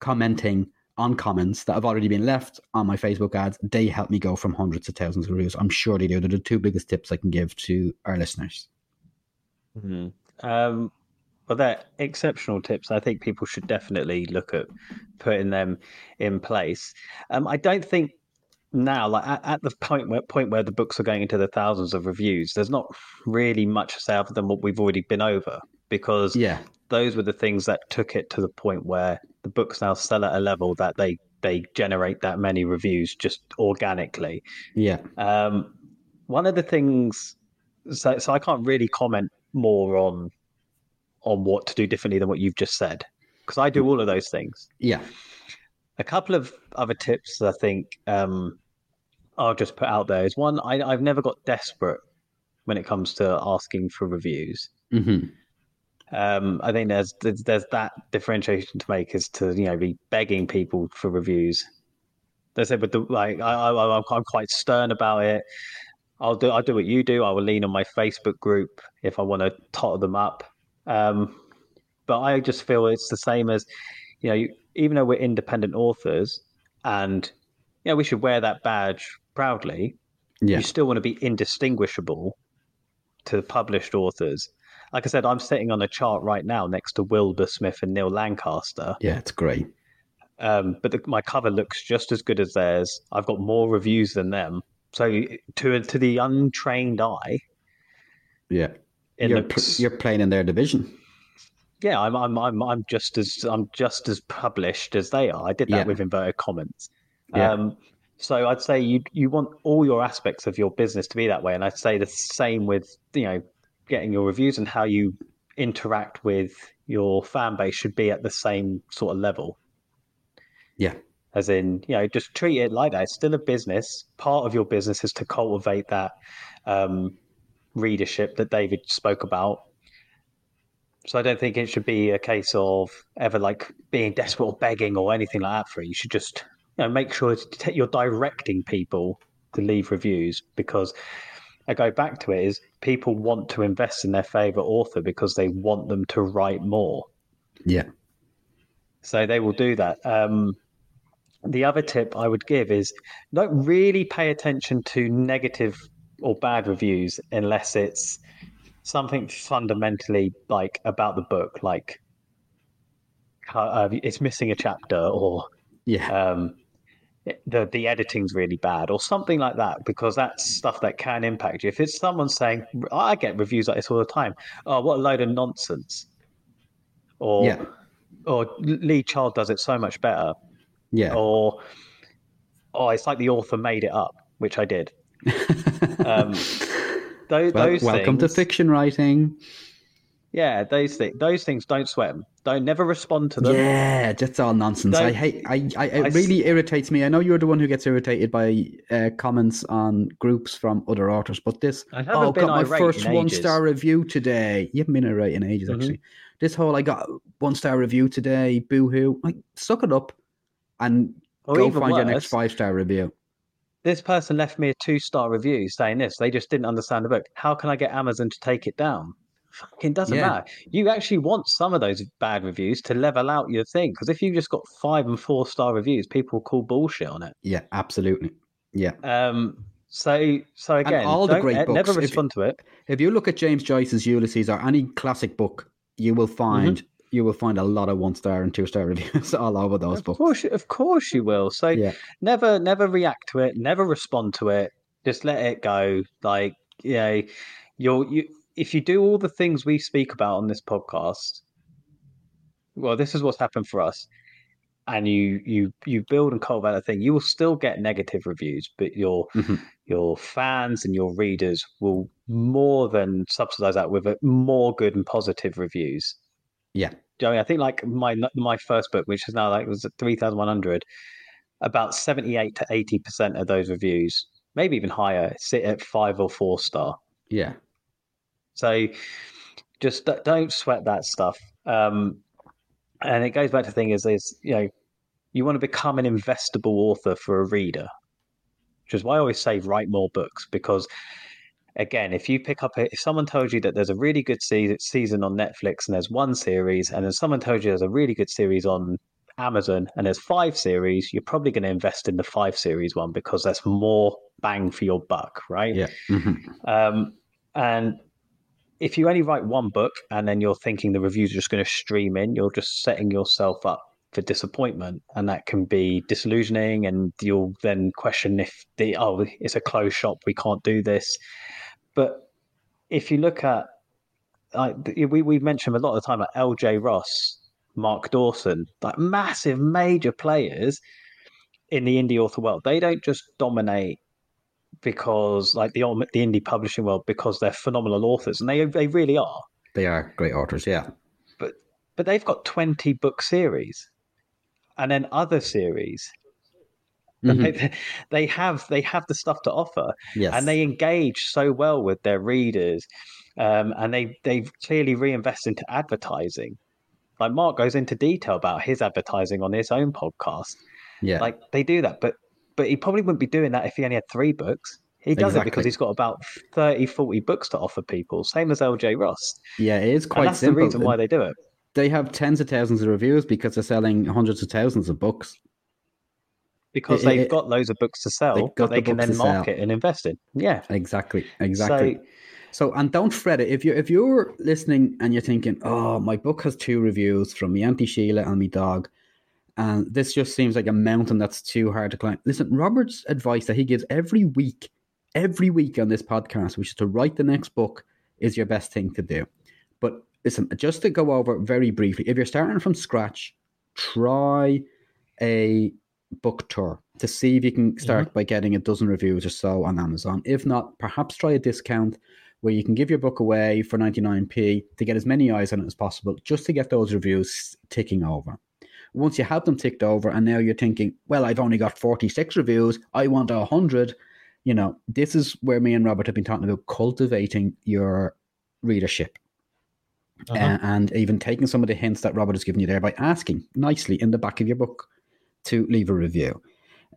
commenting on comments that have already been left on my facebook ads they help me go from hundreds to thousands of reviews i'm sure they do they're the two biggest tips i can give to our listeners Mhm. Um, well, they're exceptional tips. I think people should definitely look at putting them in place. Um, I don't think now, like at, at the point where point where the books are going into the thousands of reviews, there's not really much to say other than what we've already been over because yeah those were the things that took it to the point where the books now sell at a level that they they generate that many reviews just organically. yeah Um, one of the things, so, so I can't really comment more on on what to do differently than what you've just said because I do all of those things. yeah A couple of other tips I think um, I'll just put out there is one I, I've never got desperate when it comes to asking for reviews. hmm Um, I think there's, there's there's that differentiation to make is to you know be begging people for reviews. They said with the like I, I I'm- I'm quite stern about it. I'll do I'll do what you do. I will lean on my Facebook group if I want to tot them up. Um, but I just feel it's the same as you know you, even though we're independent authors and you know we should wear that badge proudly yeah you still want to be indistinguishable to published authors. Like I said, I'm sitting on a chart right now next to Wilbur Smith and Neil Lancaster, yeah it's great um, but the, my cover looks just as good as theirs. I've got more reviews than them. So to to the untrained eye, yeah you're, looks pl- you're playing in their division yeah, I'm I'm I'm I'm just as I'm just as published as they are. I did that Yeah. with inverted comments. Yeah. Um, so I'd say you you want all your aspects of your business to be that way, and I'd say the same with you know getting your reviews and how you interact with your fan base should be at the same sort of level. Yeah. As in, you know, just treat it like that. It's still a business. Part of your business is to cultivate that um, readership that David spoke about. So I don't think it should be a case of ever like being desperate or begging or anything like that for it. You should just you know, make sure you're directing people to leave reviews because I go back to it is people want to invest in their favorite author because they want them to write more. yeah So they will do that. Um, the other tip I would give is don't really pay attention to negative or bad reviews unless it's something fundamentally like about the book, like uh, it's missing a chapter or yeah um, the the editing's really bad or something like that because that's stuff that can impact you. If it's someone saying, I get reviews like this all the time. Oh, what a load of nonsense! Or Yeah. or Lee Child does it so much better. yeah Or oh, it's like the author made it up, which I did. Um, those, Well, those welcome to fiction writing Yeah, those things. Those things don't sweat them. Don't never respond to them. Yeah, that's all nonsense. I Don't- hate. I, I it I really irritates me. I know you're the one who gets irritated by uh, comments on groups from other authors, but this. I haven't Oh, been got my first one star review today. You haven't been irate in ages, Mhm. actually. This whole I got one star review today. Boo hoo! Like suck it up, and Or go find your next five star review. this person left me a two star review saying this. They just didn't understand the book. How can I get Amazon to take it down? Fucking doesn't Yeah. matter. You actually want some of those bad reviews to level out your thing. Because if you just got five and four star reviews, people will call bullshit on it. Yeah, absolutely. Yeah. Um. So so again, all the great never books, if- respond to it. If you look at James Joyce's Ulysses or any classic book, you will find Mm-hmm. you will find a lot of one star and two star reviews all over those Of books. course, of course you will. So Yeah. never never react to it. Never respond to it. Just let it go. Like yeah. you know, you're you. If you do all the things we speak about on this podcast, well, this is what's happened for us. and you you you build and cultivate that thing, you will still get negative reviews, but your Mhm. your fans and your readers will more than subsidize that with a more good and positive reviews. Yeah. Do you know what I, mean? I think like my my first book, which is now like was three thousand one hundred, about seventy eight to eighty percent of those reviews, maybe even higher, sit at five or four star. Yeah. So just don't sweat that stuff. Um, and it goes back to the thing is, is you know, you want to become an investable author for a reader, which is why I always say write more books because. Again, if you pick up, a, if someone tells you that there's a really good se- season on Netflix and there's one series, and then someone tells you there's a really good series on Amazon and there's five series, you're probably going to invest in the five series one because there's more bang for your buck, right? Yeah. Mhm. Um, and if you only write one book and then you're thinking the reviews are just going to stream in, you're just setting yourself up for disappointment, and that can be disillusioning. And you'll then question if the oh, it's a closed shop, we can't do this. But if you look at like we we've mentioned a lot of the time like L.J. Ross, Mark Dawson, like massive major players in the indie author world, they don't just dominate because like the the indie publishing world because they're phenomenal authors and they they really are They are great authors. Yeah. but but they've got 20 book series and then other series Mhm. they, they have they have the stuff to offer Yes. and they engage so well with their readers um, and they they've clearly reinvested into advertising like mark goes into detail about his advertising on his own podcast yeah. like they do that but but he probably wouldn't be doing that if he only had three books he does it because he's got about 30 40 books to offer people same as lj ross yeah. It is and quite that's simple. the reason why they do it they have tens of thousands of reviews because they're selling hundreds of thousands of books. because It- they've it- got loads of books to sell that they the can then to sell. market and invest in yeah Exactly. Exactly. So, and don't fret it. If you if you're listening and you're thinking, "Oh, my book has two reviews from my auntie Sheila and my dog," and this just seems like a mountain that's too hard to climb. Listen, Robert's advice that he gives every week, every week on this podcast, which is to write the next book, is your best thing to do. But listen, just to go over very briefly, if you're starting from scratch, try a book tour to see if you can start by getting a dozen reviews or so on Amazon. If not, perhaps try a discount where you can give your book away for 99p to get as many eyes on it as possible, just to get those reviews ticking over. Once you have them ticked over, and now you're thinking, well, I've only got 46 reviews, I want a 100. You know, this is where me and Robert have been talking about cultivating your readership. Uh-huh. Uh, and even taking some of the hints that Robert has given you there by asking nicely in the back of your book to leave a review.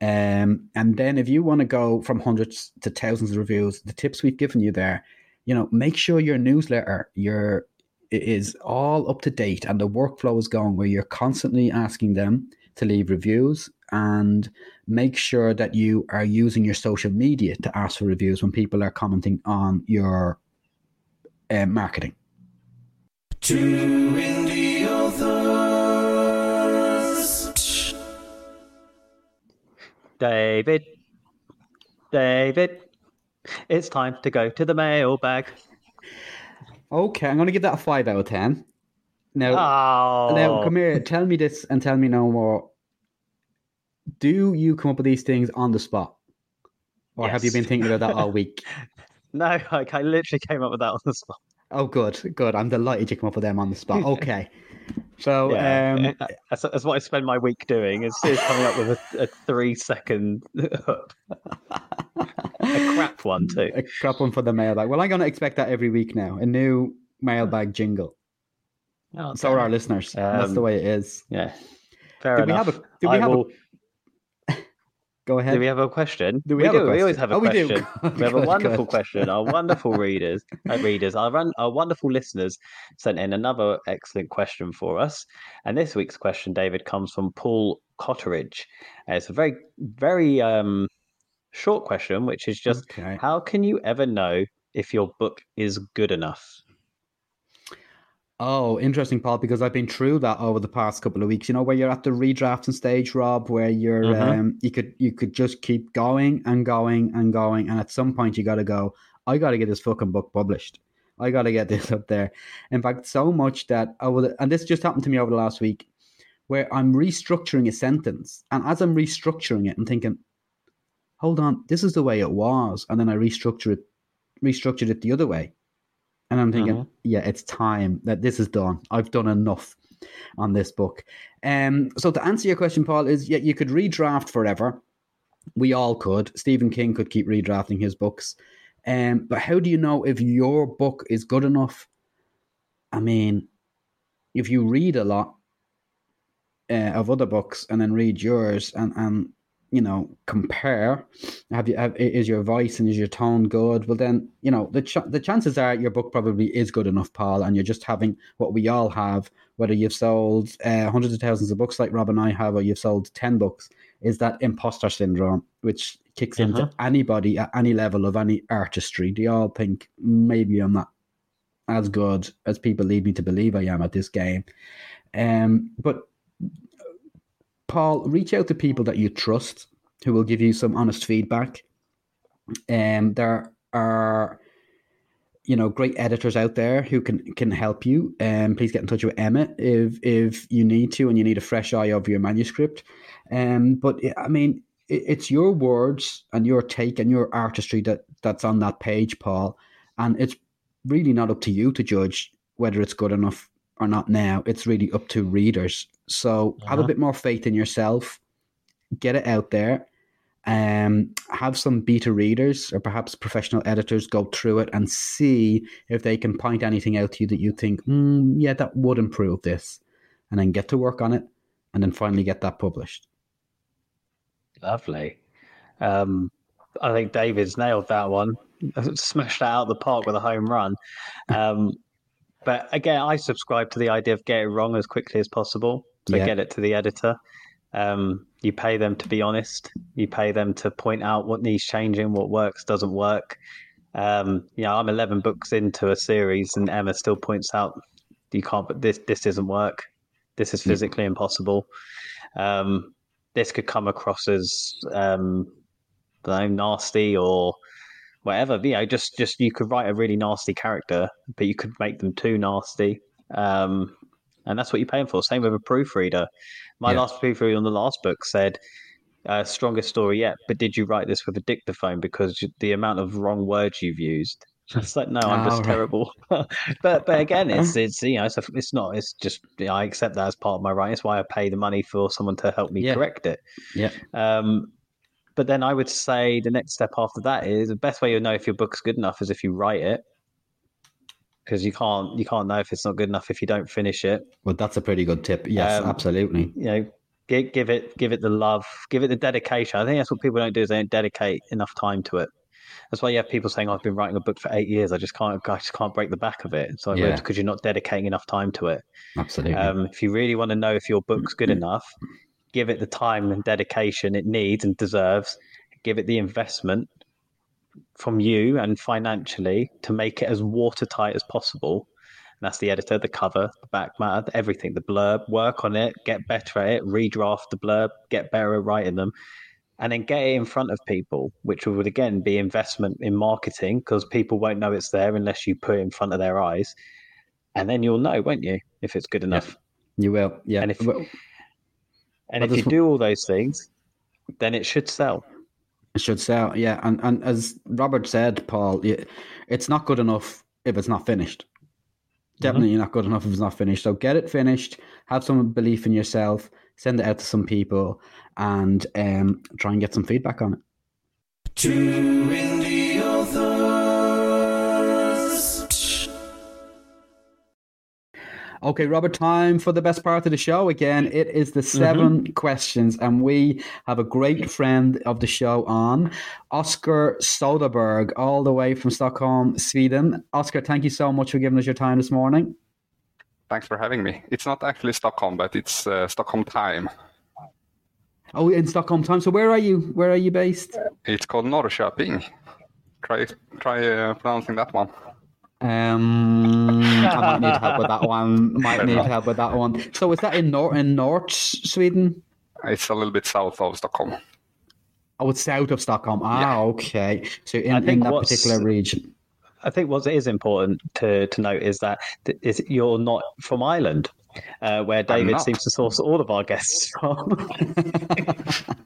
Um, and then if you want to go from hundreds to thousands of reviews, the tips we've given you there, you know, make sure your newsletter your is all up to date and the workflow is going where you're constantly asking them to leave reviews and make sure that you are using your social media to ask for reviews when people are commenting on your uh, marketing. Two indie authors. David, David, it's time to go to the mailbag. Okay, I'm going to give that a five out of ten. Now, Oh, now come here. Tell me this and tell me no more. Do you come up with these things on the spot, or have you been thinking about that all week? no, like I literally came up with that on the spot. Oh, good, good. I'm delighted you come up with them on the spot. Okay, so Yeah, um, that's, that's what I spend my week doing. Is, is coming up with a, a three second hook, a crap one too. a crap one for the mailbag. Well, I'm going to expect that every week now. A new mailbag jingle. Oh, So are our listeners. That's the Um, way it is. Yeah, fair Do we enough. have a? Do we I have will- a? Go ahead. Do we have a question? Do we have a do. We always have a Oh, we do. question. We have a wonderful question. Our wonderful readers, uh, readers, our, run, our wonderful listeners sent in another excellent question for us. And this week's question, David, comes from Paul Cotteridge. And it's a very, very um, short question, which is just Okay. how can you ever know if your book is good enough? Oh, interesting, Paul, because I've been through that over the past couple of weeks. You know, where you're at the redrafting stage, Rob, where you're Mhm. um, you could you could just keep going and going and going, and at some point you got to go. I got to get this fucking book published. I got to get this up there. In fact, so much that I will, and this just happened to me over the last week, where I'm restructuring a sentence, and as I'm restructuring it, I'm thinking, hold on, this is the way it was, and then I restructure it, restructured it the other way, and I'm thinking, Mhm. yeah, it's time that this is done. I've done enough on this book. Um, so to answer your question, Paul, is yeah, you could redraft forever. We all could. Stephen King could keep redrafting his books. Um, but how do you know if your book is good enough? I mean, if you read a lot uh, of other books and then read yours and and you know compare, have you have, is your voice and is your tone good? Well, then you know the ch- the chances are your book probably is good enough, Paul, and you're just having what we all have. Whether you've sold uh, hundreds of thousands of books like Rob and I have, or you've sold ten books, is that imposter syndrome, which kicks into Mhm. anybody at any level of any artistry. They all think maybe I'm not as good as people lead me to believe I am at this game. Um, but Paul, reach out to people that you trust who will give you some honest feedback. Um, there are, you know, great editors out there who can can help you. Um, please get in touch with Emma if if you need to and you need a fresh eye over your manuscript. Um, but I mean, it, it's your words and your take and your artistry that that's on that page, Paul, and it's really not up to you to judge whether it's good enough or not now. It's really up to readers. So have a Uh-huh. bit more faith in yourself, get it out there, um, have some beta readers or perhaps professional editors go through it and see if they can point anything out to you that you think, mm, yeah, that would improve this, and then get to work on it, and then finally get that published. Lovely. Um, I think David's nailed that one. Smashed that out of the park with a home run. Um, but again, I subscribe to the idea of getting it wrong as quickly as possible. So Yeah. get it to the editor. Um, you pay them to be honest. You pay them to point out what needs changing, what works, doesn't work. Um, you know, I'm 11 books into a series, and Emma still points out you can't. But this this doesn't work. This is physically impossible. Um, this could come across as um, know, nasty or whatever. You know, just just you could write a really nasty character, but you could make them too nasty. Um, and that's what you're paying for. Same with a proofreader. My Yeah. last proofreader on the last book said, uh, "Strongest story yet." But did you write this with a dictaphone because the amount of wrong words you've used? It's like no, I'm Oh, just right. terrible. but but again, it's it's you know it's, a, it's not. It's just you know, I accept that as part of my writing. It's why I pay the money for someone to help me Yeah. correct it. Yeah. Um, but then I would say the next step after that is the best way you'll know if your book's good enough is if you write it, because you can't you can't know if it's not good enough if you don't finish it. Well, that's a pretty good tip. Yes, Um, absolutely. You know, give, give it give it the love, give it the dedication. I think that's what people don't do is they don't dedicate enough time to it. That's why you have people saying, "I've been writing a book for eight years. I just can't I just can't break the back of it." It's like Yeah. because you're not dedicating enough time to it. Absolutely. Um, if you really want to know if your book's good enough, give it the time and dedication it needs and deserves. Give it the investment from you and financially to make it as watertight as possible. And that's the editor, the cover, the back matter, everything, the blurb. Work on it, get better at it, redraft the blurb, get better at writing them, and then get it in front of people, which would again be investment in marketing because people won't know it's there unless you put it in front of their eyes. And then you'll know, won't you, if it's good enough. you will. Yeah. and if- Well, And if you do all those things, then it should sell. It should sell, yeah. And and as Robert said, Paul, it's not good enough if it's not finished. Definitely not good enough if it's not finished. So get it finished, have some belief in yourself, send it out to some people, and um, try and get some feedback on it. Two indie authors. Okay, Robert, time for the best part of the show again. It is the 7 questions, and we have a great friend of the show on, Oskar Soderberg, all the way from Stockholm, Sweden. Oskar, thank you so much for giving us your time this morning. Thanks for having me. It's not actually Stockholm, but it's uh, Stockholm time. Oh, in Stockholm time. So where are you? Where are you based? It's called Norrköping. Try try uh, pronouncing that one. Um, I might need help with that one. Might need help with that one. So is that in North in North Sweden? It's a little bit south of Stockholm. Oh, it's south of Stockholm. Ah, Yeah. okay. So I in, in think that what's- particular region. I think what is important to, to note is that th- is you're not from Ireland. uh, where David seems to source all of our guests from.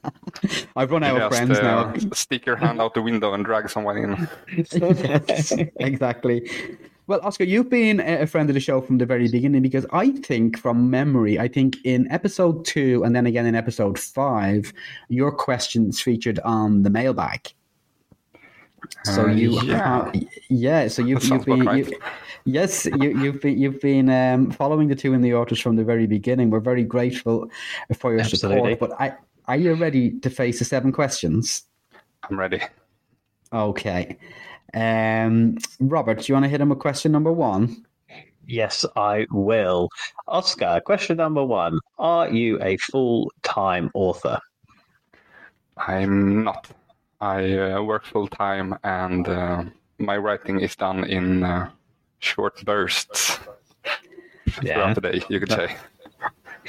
I've run out of friends uh, now. Stick your hand out the window and drag someone in. Yes, exactly. Well, Oskar, you've been a a friend of the show from the very beginning because I think, from memory, I think in episode two and then again in episode five, your questions featured on the mailbag. So Uh, you, yeah. have, yeah. So you've, you've been, right. you, yes, you, you've been, you've been um, following the two in the authors from the very beginning. We're very grateful for your Absolutely. support. But I, are you ready to face the seven questions? I'm ready. Okay. Um, Robert, do you want to hit him with question number one? yes, I will. Oskar, question number one: Are you a full-time author? I'm not. I uh, work full time and uh, my writing is done in uh, short bursts Yeah. throughout the day, you could say.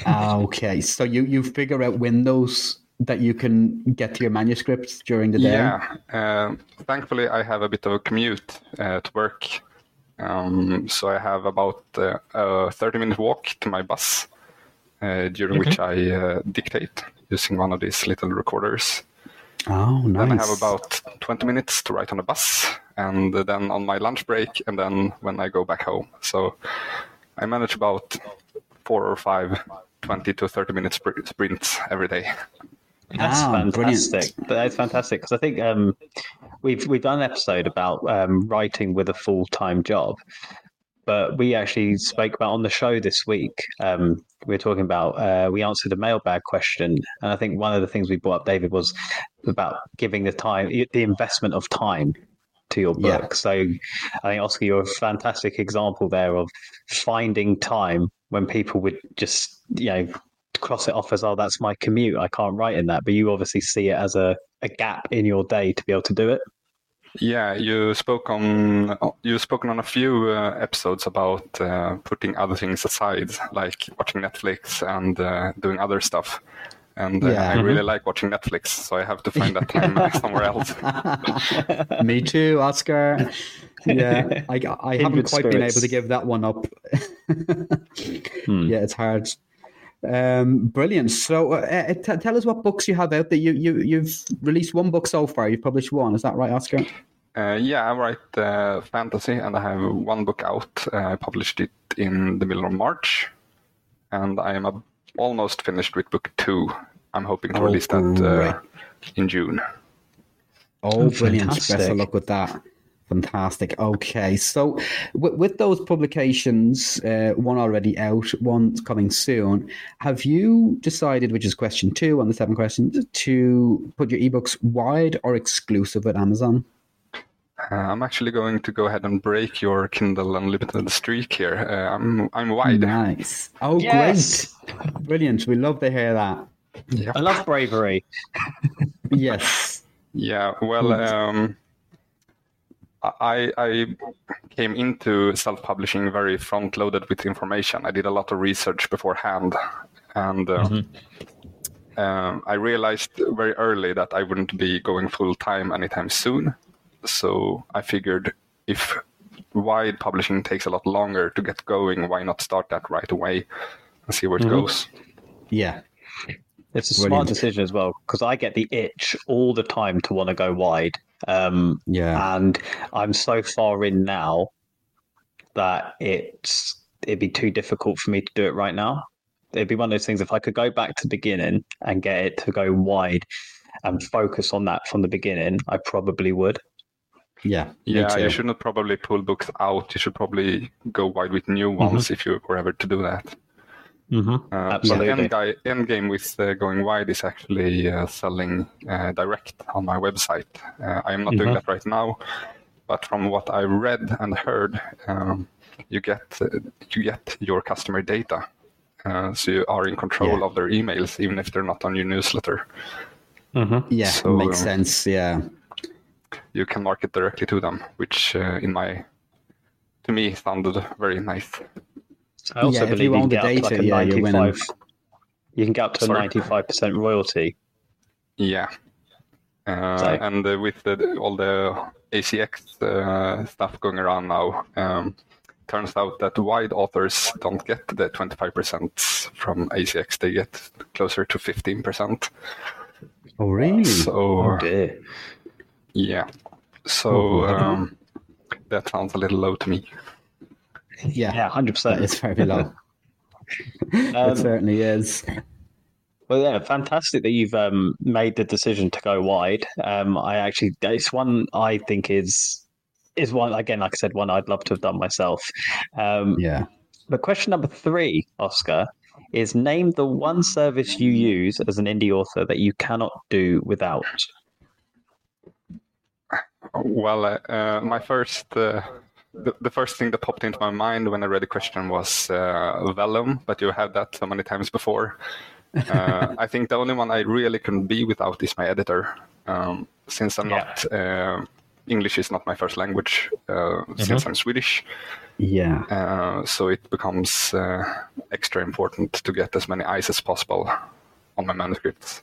Ah, okay, so you you figure out windows that you can get to your manuscripts during the day. Yeah. Um, thankfully, I have a bit of a commute uh, to work. Um, so I have about uh, a 30 minute walk to my bus, uh, during which I uh, dictate using one of these little recorders. Oh, nice. Then I have about 20 minutes to write on the bus, and then on my lunch break, and then when I go back home. So I manage about four or five 20 to 30 minute spr- sprints every day. That's Ah, brilliant. fantastic. That's fantastic because I think um, we've we've done an episode about um, writing with a full time job, but we actually spoke about on the show this week. Um, we were talking about uh, we answered a mailbag question, and I think one of the things we brought up, David, was about giving the time, the investment of time to your Yeah. book. So I think Oskar, you're a fantastic example there of finding time when people would just you know cross it off as oh that's my commute i can't write in that but you obviously see it as a, a gap in your day to be able to do it Yeah, you spoke on you've spoken on a few uh, episodes about uh, putting other things aside, like watching Netflix and uh, doing other stuff. And uh, Yeah. I really like watching Netflix, so I have to find that time somewhere else. Me too, Oskar. Yeah, I, I haven't Kindred quite been able to give that one up. Hmm. Yeah, it's hard. Um, brilliant. So, uh, t- tell us what books you have out there. You you you've released one book so far. You've published one. Is that right, Oskar? Uh, yeah, I write uh, fantasy, and I have one book out. Uh, I published it in the middle of March, and I am uh, almost finished with book two. I'm hoping to Oh, release that uh, in June. Oh, Oh, brilliant. Best fantastic. of luck with that. Fantastic. Okay. So, with, with those publications, uh, one already out, one coming soon, have you decided, which is question two on the seven questions, to put your ebooks wide or exclusive at Amazon? Uh, I'm actually going to go ahead and break your Kindle Unlimited streak here. Uh, I'm I'm wide. Nice. Oh, Yes. great. Brilliant. We love to hear that. Yep. i love bravery Yes. Yeah, well, um, I I came into self-publishing very front-loaded with information. I did a lot of research beforehand, and uh, um, I realized very early that I wouldn't be going full time anytime soon. So I figured if wide publishing takes a lot longer to get going, why not start that right away and see where it goes? Yeah. it's a Brilliant. smart decision as well because i get the itch all the time to want to go wide um, Yeah. and i'm so far in now that it's it'd be too difficult for me to do it right now it'd be one of those things if i could go back to the beginning and get it to go wide and focus on that from the beginning i probably would Yeah. Yeah, too. you shouldn't probably pull books out. You should probably go wide with new ones if you were ever to do that. Mm-hmm. Uh, Absolutely. The end, guy, end game with uh, going wide is actually uh, selling uh, direct on my website. Uh, I am not doing Mhm. that right now, but from what I read and heard, um, you get uh, you get your customer data, uh, so you are in control Yeah. of their emails, even if they're not on your newsletter. Mm-hmm. Yeah. So, makes um, sense. Yeah. You can market directly to them, which uh, in my to me sounded very nice. I also Yeah, if believe you you, own can the get up to data, like a yeah, you're winning. 95 you can get up to Sorry? a 95% royalty Yeah. Uh, So- and uh, with the, all the ACX uh, stuff going around now, um, turns out that wide authors don't get the 25% from ACX, they get closer to 15%. Oh, really? So, Oh dear. yeah. So, Oh, um, that sounds a little low to me. Yeah, Yeah, hundred percent. it's very low. it Um, certainly is. Well, yeah, fantastic that you've um, made the decision to go wide. Um, I actually, it's one I think is is one again, like I said, one I'd love to have done myself. Um, Yeah. But question number three, Oskar, is name the one service you use as an indie author that you cannot do without. Well, uh, uh, my first, uh, the, the first thing that popped into my mind when I read the question was uh, Vellum, but you had that so many times before. Uh, I think the only one I really can be without is my editor, um, since I'm Yeah. not. Uh, English is not my first language, uh, since I'm Swedish. Yeah. Uh, so it becomes uh, extra important to get as many eyes as possible on my manuscripts.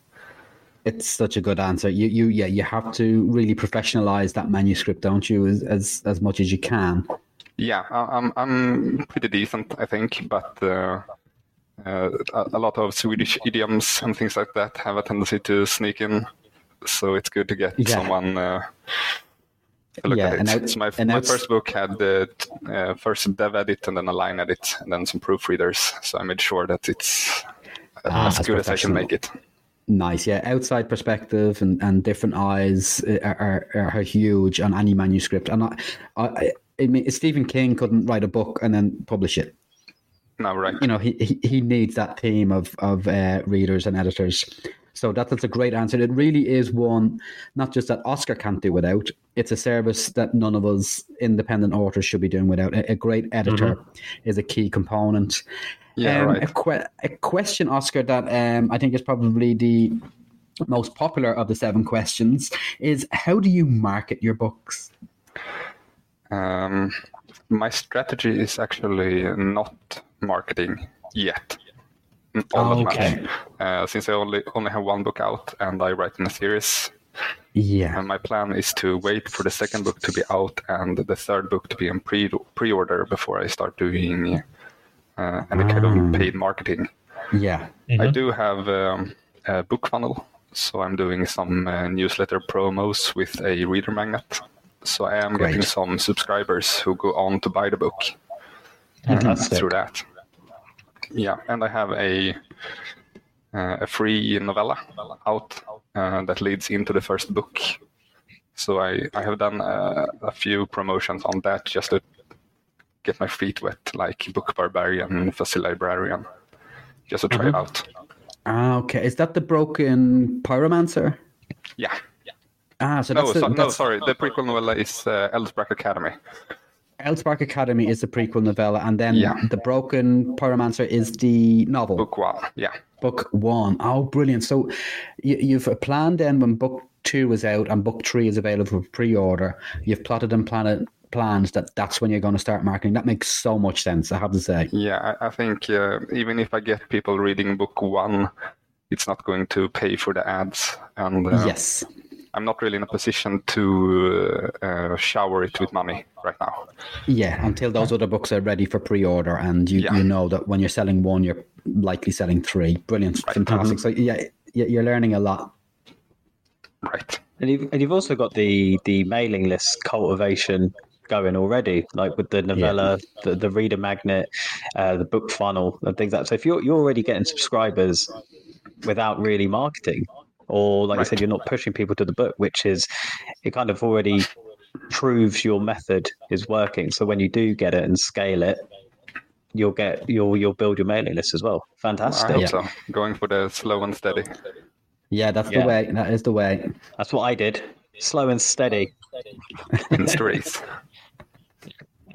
It's such a good answer. You, you, yeah, you have to really professionalize that manuscript, don't you, as as, as much as you can. Yeah, I- I'm I'm pretty decent, I think, but uh, uh, a, lot of Swedish idioms and things like that have a tendency to sneak in. So it's good to get Yeah. someone uh, to look Yeah, at it. out- so my, and my first book had the uh, first a dev edit and then a line edit and then some proofreaders. So I made sure that it's Ah, as good as I can make it. Nice, yeah. Outside perspective and, and different eyes are, are, are huge on any manuscript. And I, I, I mean, Stephen King couldn't write a book and then publish it. No, right. You know, he he, he needs that team of of uh, readers and editors. So that, that's a great answer. It really is one, not just that Oskar can't do without. It's a service that none of us independent authors should be doing without. A, a great editor is a key component. Yeah, Um, right. A, que- a question, Oskar, that um, I think is probably the most popular of the seven questions is how do you market your books? Um, my strategy is actually not marketing yet. All that Okay. much. Uh, since I only only have one book out and I write in a series, Yeah. and my plan is to wait for the second book to be out and the third book to be in pre pre order before I start doing uh, any kind Ah. of paid marketing. Yeah. I do have um, a BookFunnel, so I'm doing some uh, newsletter promos with a reader magnet. So I am getting some subscribers who go on to buy the book Fantastic. through that. Yeah, and I have a uh, a free novella out uh, that leads into the first book. So I, I have done uh, a few promotions on that just to get my feet wet, like Book Barbarian and Fuzzy Librarian, just to try it out. Ah, okay. Is that the broken pyromancer? Yeah. Yeah. Ah, so No, that's the, so, no, sorry. The prequel novella is uh, Academy. Elspark Academy is the prequel novella, and then Yeah. the broken pyromancer is the novel. Book one. Yeah. Book one. Oh, brilliant! So you, you've a plan then when book two is out and book three is available for pre-order. You've plotted and planned plans that that's when you're going to start marketing. That makes so much sense. I have to say. Yeah, I, I think uh, even if I get people reading book one, it's not going to pay for the ads. And uh, yes. I'm not really in a position to uh, uh, shower it with money right now. Yeah. Until those other books are ready for pre-order, and you, Yeah. you know that when you're selling one, you're likely selling three. Brilliant. Fantastic. So yeah, you're learning a lot. Right. And you've, and you've also got the, the mailing list cultivation going already, like with the novella, the, the reader magnet, uh, the BookFunnel, and things like that. So if you're, you're already getting subscribers without really marketing, or like I said, you're not pushing people to the book, which is, it kind of already proves your method is working. So when you do get it and scale it, you'll get you'll you'll build your mailing list as well. I Fantastic. hope Yeah. so. Going for the slow and steady. Yeah, that's Yeah. the way. That is the way. That's what I did. Slow and steady. in the race.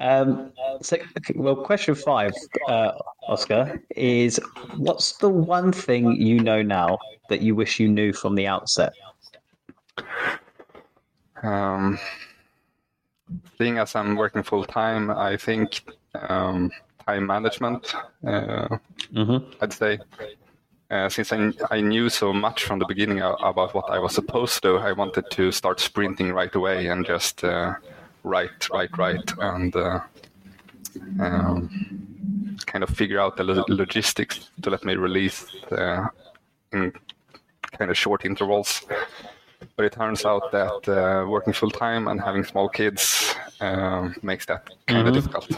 Um, so, well, question five, uh, Oskar, is what's the one thing you know now that you wish you knew from the outset? Um, seeing as I'm working full time, I think um, time management. Uh, Mm-hmm. I'd say. Uh, since I, I knew so much from the beginning about what I was supposed to, I wanted to start sprinting right away and just uh, write, right, right, and uh, um, kind of figure out the lo- logistics to let me release uh, in kind of short intervals. But it turns out that uh, working full time and having small kids um, makes that kind of difficult.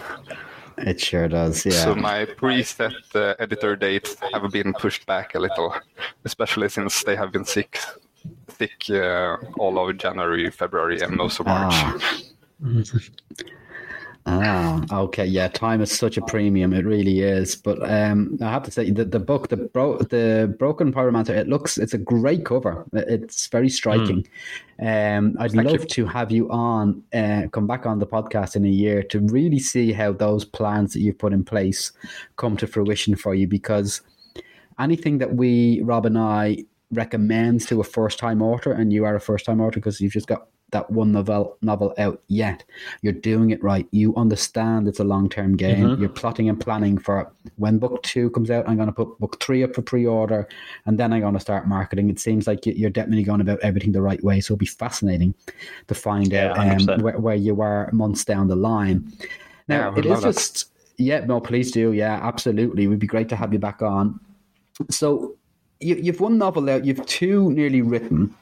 It sure does. Yeah. So my preset uh, editor dates have been pushed back a little, especially since they have been sick, sick uh, all of January, February, and most of March. Ah. Ah, okay, yeah. Time is such a premium; it really is. But um, I have to say, the, the book, the bro, the Broken Pyromancer, it looks, it's a great cover. It's very striking. Um, I'd Thank love you. to have you on, uh, come back on the podcast in a year to really see how those plans that you've put in place come to fruition for you. Because anything that we, Rob and I, recommends to a first-time author, and you are a first-time author because you've just got that one novel novel out yet. You're doing it right. You understand it's a long term game. You're plotting and planning for when book two comes out. I'm going to put book three up for pre order, and then I'm going to start marketing. It seems like you- you're definitely going about everything the right way. So it'll be fascinating to find Yeah, out um, where, where you are months down the line. Now would it is love that. just yeah. No, please do. Yeah, absolutely. It would be great to have you back on. So you, you've one novel out. You've two nearly written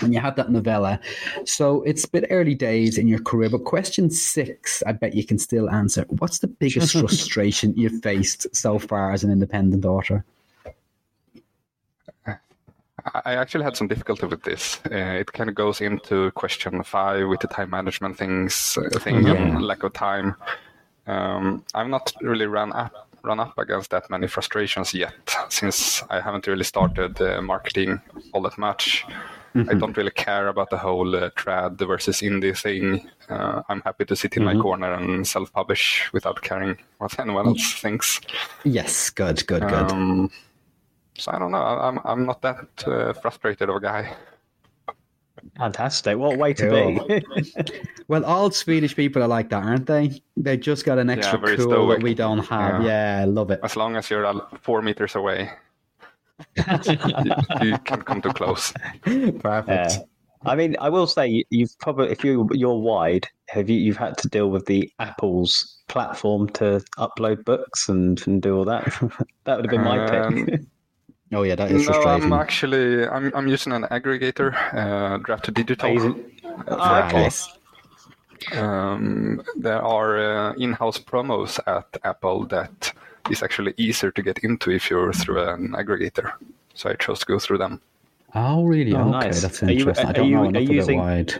and you had that novella. So it's a bit early days in your career, but question six, I bet you can still answer. What's the biggest frustration you've faced so far as an independent author? I I actually had some difficulty with this. Uh, it kind of goes into question five with the time management things uh, thing Yeah. and lack of time. Um, I've not really run up run up against that many frustrations yet, since I haven't really started uh, marketing all that much. I don't really care about the whole uh, trad versus indie thing. Uh, I'm happy to sit in my corner and self-publish without caring what anyone else thinks. Yes, good, good, good. Um, so I don't know. I- I'm I'm not that uh, frustrated of a guy. Fantastic. What way to be. well, all Swedish people are like that, aren't they? They just got an extra very cool stoic. that we don't have. Yeah, Yeah. Love it. As long as you're uh, four meters away, you, you can't come too close. Perfect. Yeah. I mean, I will say you- you've probably, if you you're wide, have you you've had to deal with the Apple's platform to upload books and, and do all that? that would have been my pick. Um, Oh, yeah, that is No, frustrating. I'm actually I'm I'm using an aggregator, uh, Draft to Digital. Amazing. for Oh, okay. Apple. Um, there are uh, in-house promos at Apple that is actually easier to get into if you're through an aggregator. So I chose to go through them. Oh, really? Oh, okay, nice. that's Are you- interesting. I don't you- know are enough you using- wide.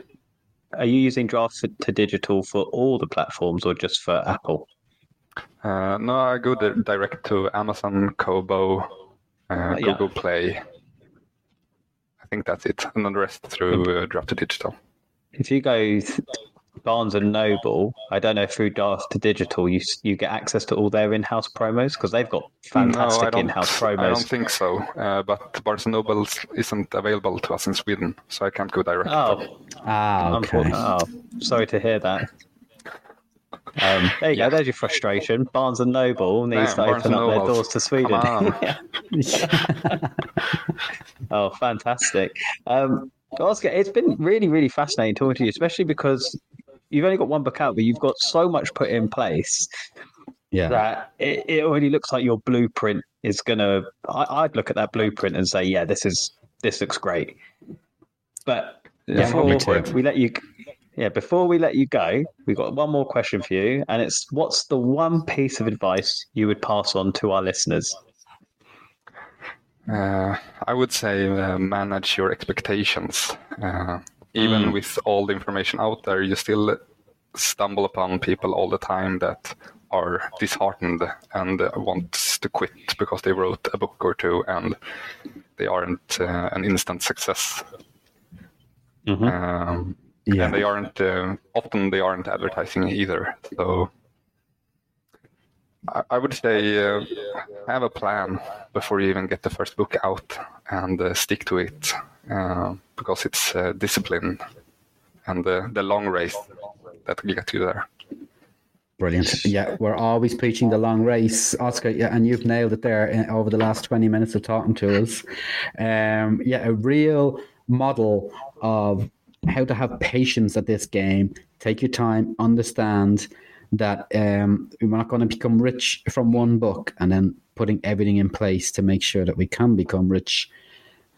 Are you using Draft to Digital for all the platforms or just for Apple? Uh, no, I go di- direct to Amazon, Kobo, uh, yeah. Google Play. I think that's it, and then the rest through uh, Draft to Digital. If you go th- Barnes and Noble, I don't know if through Draft to Digital you you get access to all their in-house promos because they've got fantastic don't. in-house promos. I don't think so. Uh, but Barnes and Noble isn't available to us in Sweden, so I can't go direct. Oh, Ah, okay. oh, sorry to hear that. Um, there you go. There's your frustration. Barnes and Noble needs Damn, to Barnes open and up their doors to Sweden. Come on. Yeah. Oh, fantastic. Um, Oskar, it's been really, really fascinating talking to you, especially because you've only got one book out, but you've got so much put in place Yeah. that it, it already looks like your blueprint is gonna. I, I'd look at that blueprint and say, yeah, this is this looks great. But Yeah, before we let you, yeah, before we let you go, we've got one more question for you, and it's what's the one piece of advice you would pass on to our listeners? Uh, I would say uh, manage your expectations. Uh, even Mm. with all the information out there, you still stumble upon people all the time that are disheartened and uh, want to quit because they wrote a book or two and they aren't uh, an instant success. Um, Yeah. and they aren't uh, often they aren't advertising either. So I, I would say uh, have a plan before you even get the first book out and uh, stick to it because it's uh, discipline and the, the long race that will get you there. Brilliant. Yeah, we're always preaching the long race, Oskar. Yeah, and you've nailed it there in, over the last 20 minutes of talking to us. Um, yeah, a real model of how to have patience at this game. Take your time, understand that um, we're not going to become rich from one book and then putting everything in place to make sure that we can become rich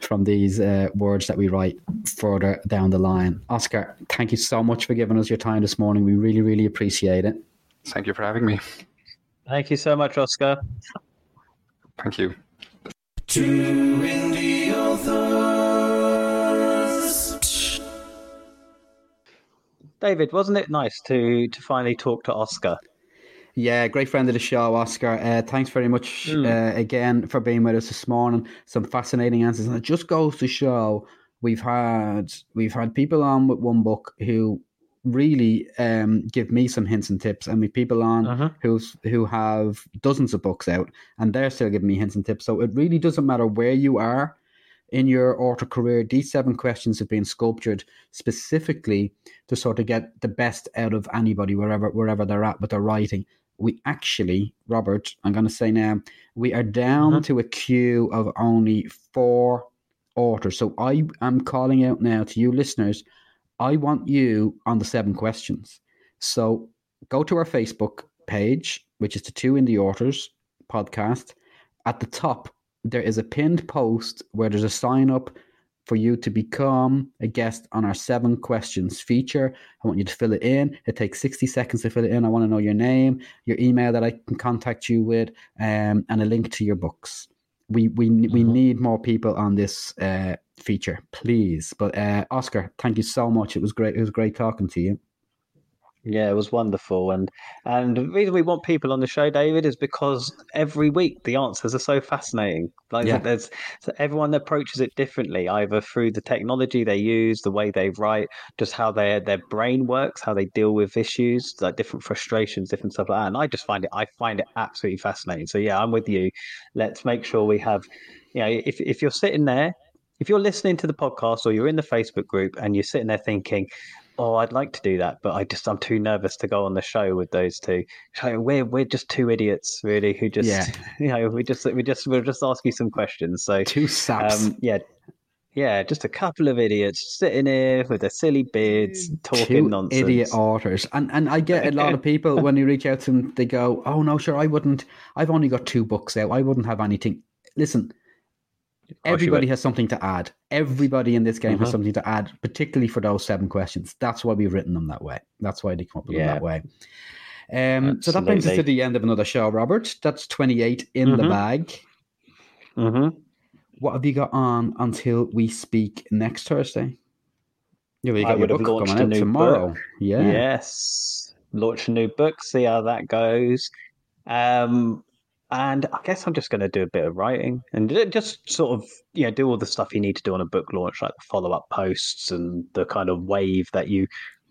from these uh, words that we write further down the line. Oskar, thank you so much for giving us your time this morning. We really, really appreciate it. Thank you for having me. Thank you so much, Oskar. Thank you. Two indie authors. David, wasn't it nice to to finally talk to Oskar? Yeah, great friend of the show, Oskar. Uh, thanks very much Mm. uh, again for being with us this morning. Some fascinating answers, and it just goes to show we've had we've had people on with one book who really um, give me some hints and tips, and we've people on Uh-huh. who's who have dozens of books out, and they're still giving me hints and tips. So it really doesn't matter where you are in your author career. These seven questions have been sculptured specifically to sort of get the best out of anybody wherever wherever they're at with their writing. We actually, Robert, I'm going to say now, we are down Mhm. to a queue of only four authors. So I am calling out now to you listeners. I want you on the seven questions. So go to our Facebook page, which is the Two Indie Authors podcast. At the top, there is a pinned post where there's a sign up for you to become a guest on our seven questions feature. I want you to fill it in. It takes 60 seconds to fill it in. I want to know your name, your email that I can contact you with, um, and a link to your books. We we we Mhm. need more people on this uh, feature, please. But uh, Oskar, thank you so much. It was great. It was great talking to you. Yeah, it was wonderful, and and the reason we want people on the show, David, is because every week the answers are so fascinating. Like Yeah. there's so everyone approaches it differently, either through the technology they use, the way they write, just how their their brain works, how they deal with issues, like different frustrations, different stuff like that. And I just find it, I find it absolutely fascinating. So yeah, I'm with you. Let's make sure we have, you know, if if you're sitting there, if you're listening to the podcast or you're in the Facebook group and you're sitting there thinking oh, I'd like to do that, but I just I'm too nervous to go on the show with those two. So we're we're just two idiots, really, who just Yeah. you know we just we just we'll just ask you some questions. So Two saps. um, yeah. Yeah, just a couple of idiots sitting here with their silly beards talking Two nonsense. idiot authors, and and I get a lot of people when you reach out to them, they go, "Oh no, sure, I wouldn't. I've only got two books out. I wouldn't have anything." Listen, everybody has something to add. Everybody in this game has Mhm. something to add, particularly for those seven questions. That's why we've written them that way. That's why they come up with them that way. Um, so that brings us to the end of another show, Robert. That's twenty-eight in the Mhm. bag. hmm What have you got on until we speak next Thursday? Yeah, you I got your would have book coming a out new tomorrow. book. Yeah. Yes. Launch a new book, see how that goes. Um, and I guess I'm just going to do a bit of writing and just sort of, you know, do all the stuff you need to do on a book launch, like the follow up posts and the kind of wave that you,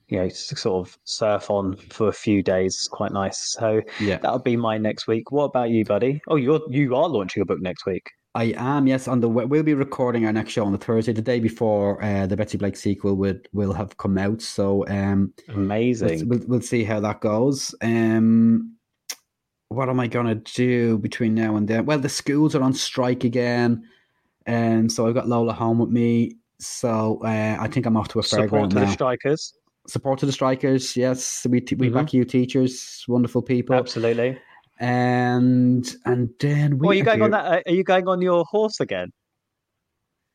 you know, sort of surf on for a few days. It's quite nice. So Yeah. that'll be my next week. What about you, buddy? Oh, you're you are launching a book next week. I am, yes. On the we'll be recording our next show on the Thursday, the day before uh, the Betsy Blake sequel would will have come out. So um, we'll, Amazing. we'll, we'll see how that goes. Um, what am I gonna do between now and then? Well, the schools are on strike again, and so I've got Lola home with me. So uh, I think I'm off to a Support fairground to the strikers. Support to the strikers, yes. We we Mhm. back you, teachers, wonderful people, Absolutely. and and then we Oh, are you going on that? Are you going on your horse again?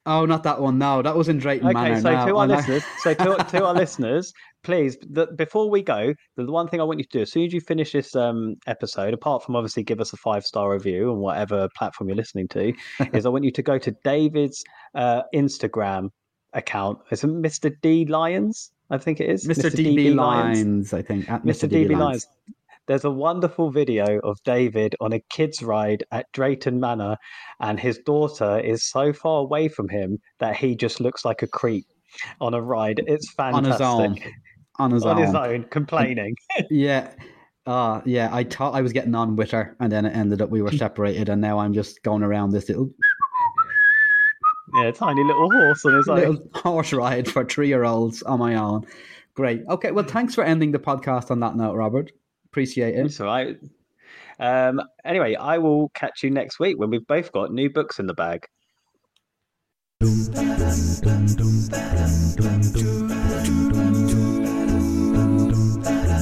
Oh, not that one. No, that was in Drayton Okay, Manor. so now. to our listeners, so to, to our listeners, please, the, before we go, the one thing I want you to do as soon as you finish this um, episode, apart from obviously give us a five star review on whatever platform you're listening to, is I want you to go to David's uh, Instagram account. It's Mr. D Lyons, I think it is. Mr. DB Lyons, I think. At Mr. DB Lyons. There's a wonderful video of David on a kid's ride at Drayton Manor, and his daughter is so far away from him that he just looks like a creep on a ride. It's On his fantastic. own. On his On own. his own, complaining. Yeah. Uh, yeah, I thought I was getting on with her, and then it ended up we were separated, and now I'm just going around this little, yeah, tiny little horse on his own. little horse ride for three year olds on my own. Great. Okay, well, thanks for ending the podcast on that note, Robert. Appreciate it. It's all right. Um, anyway, I will catch you next week when we've both got new books in the bag.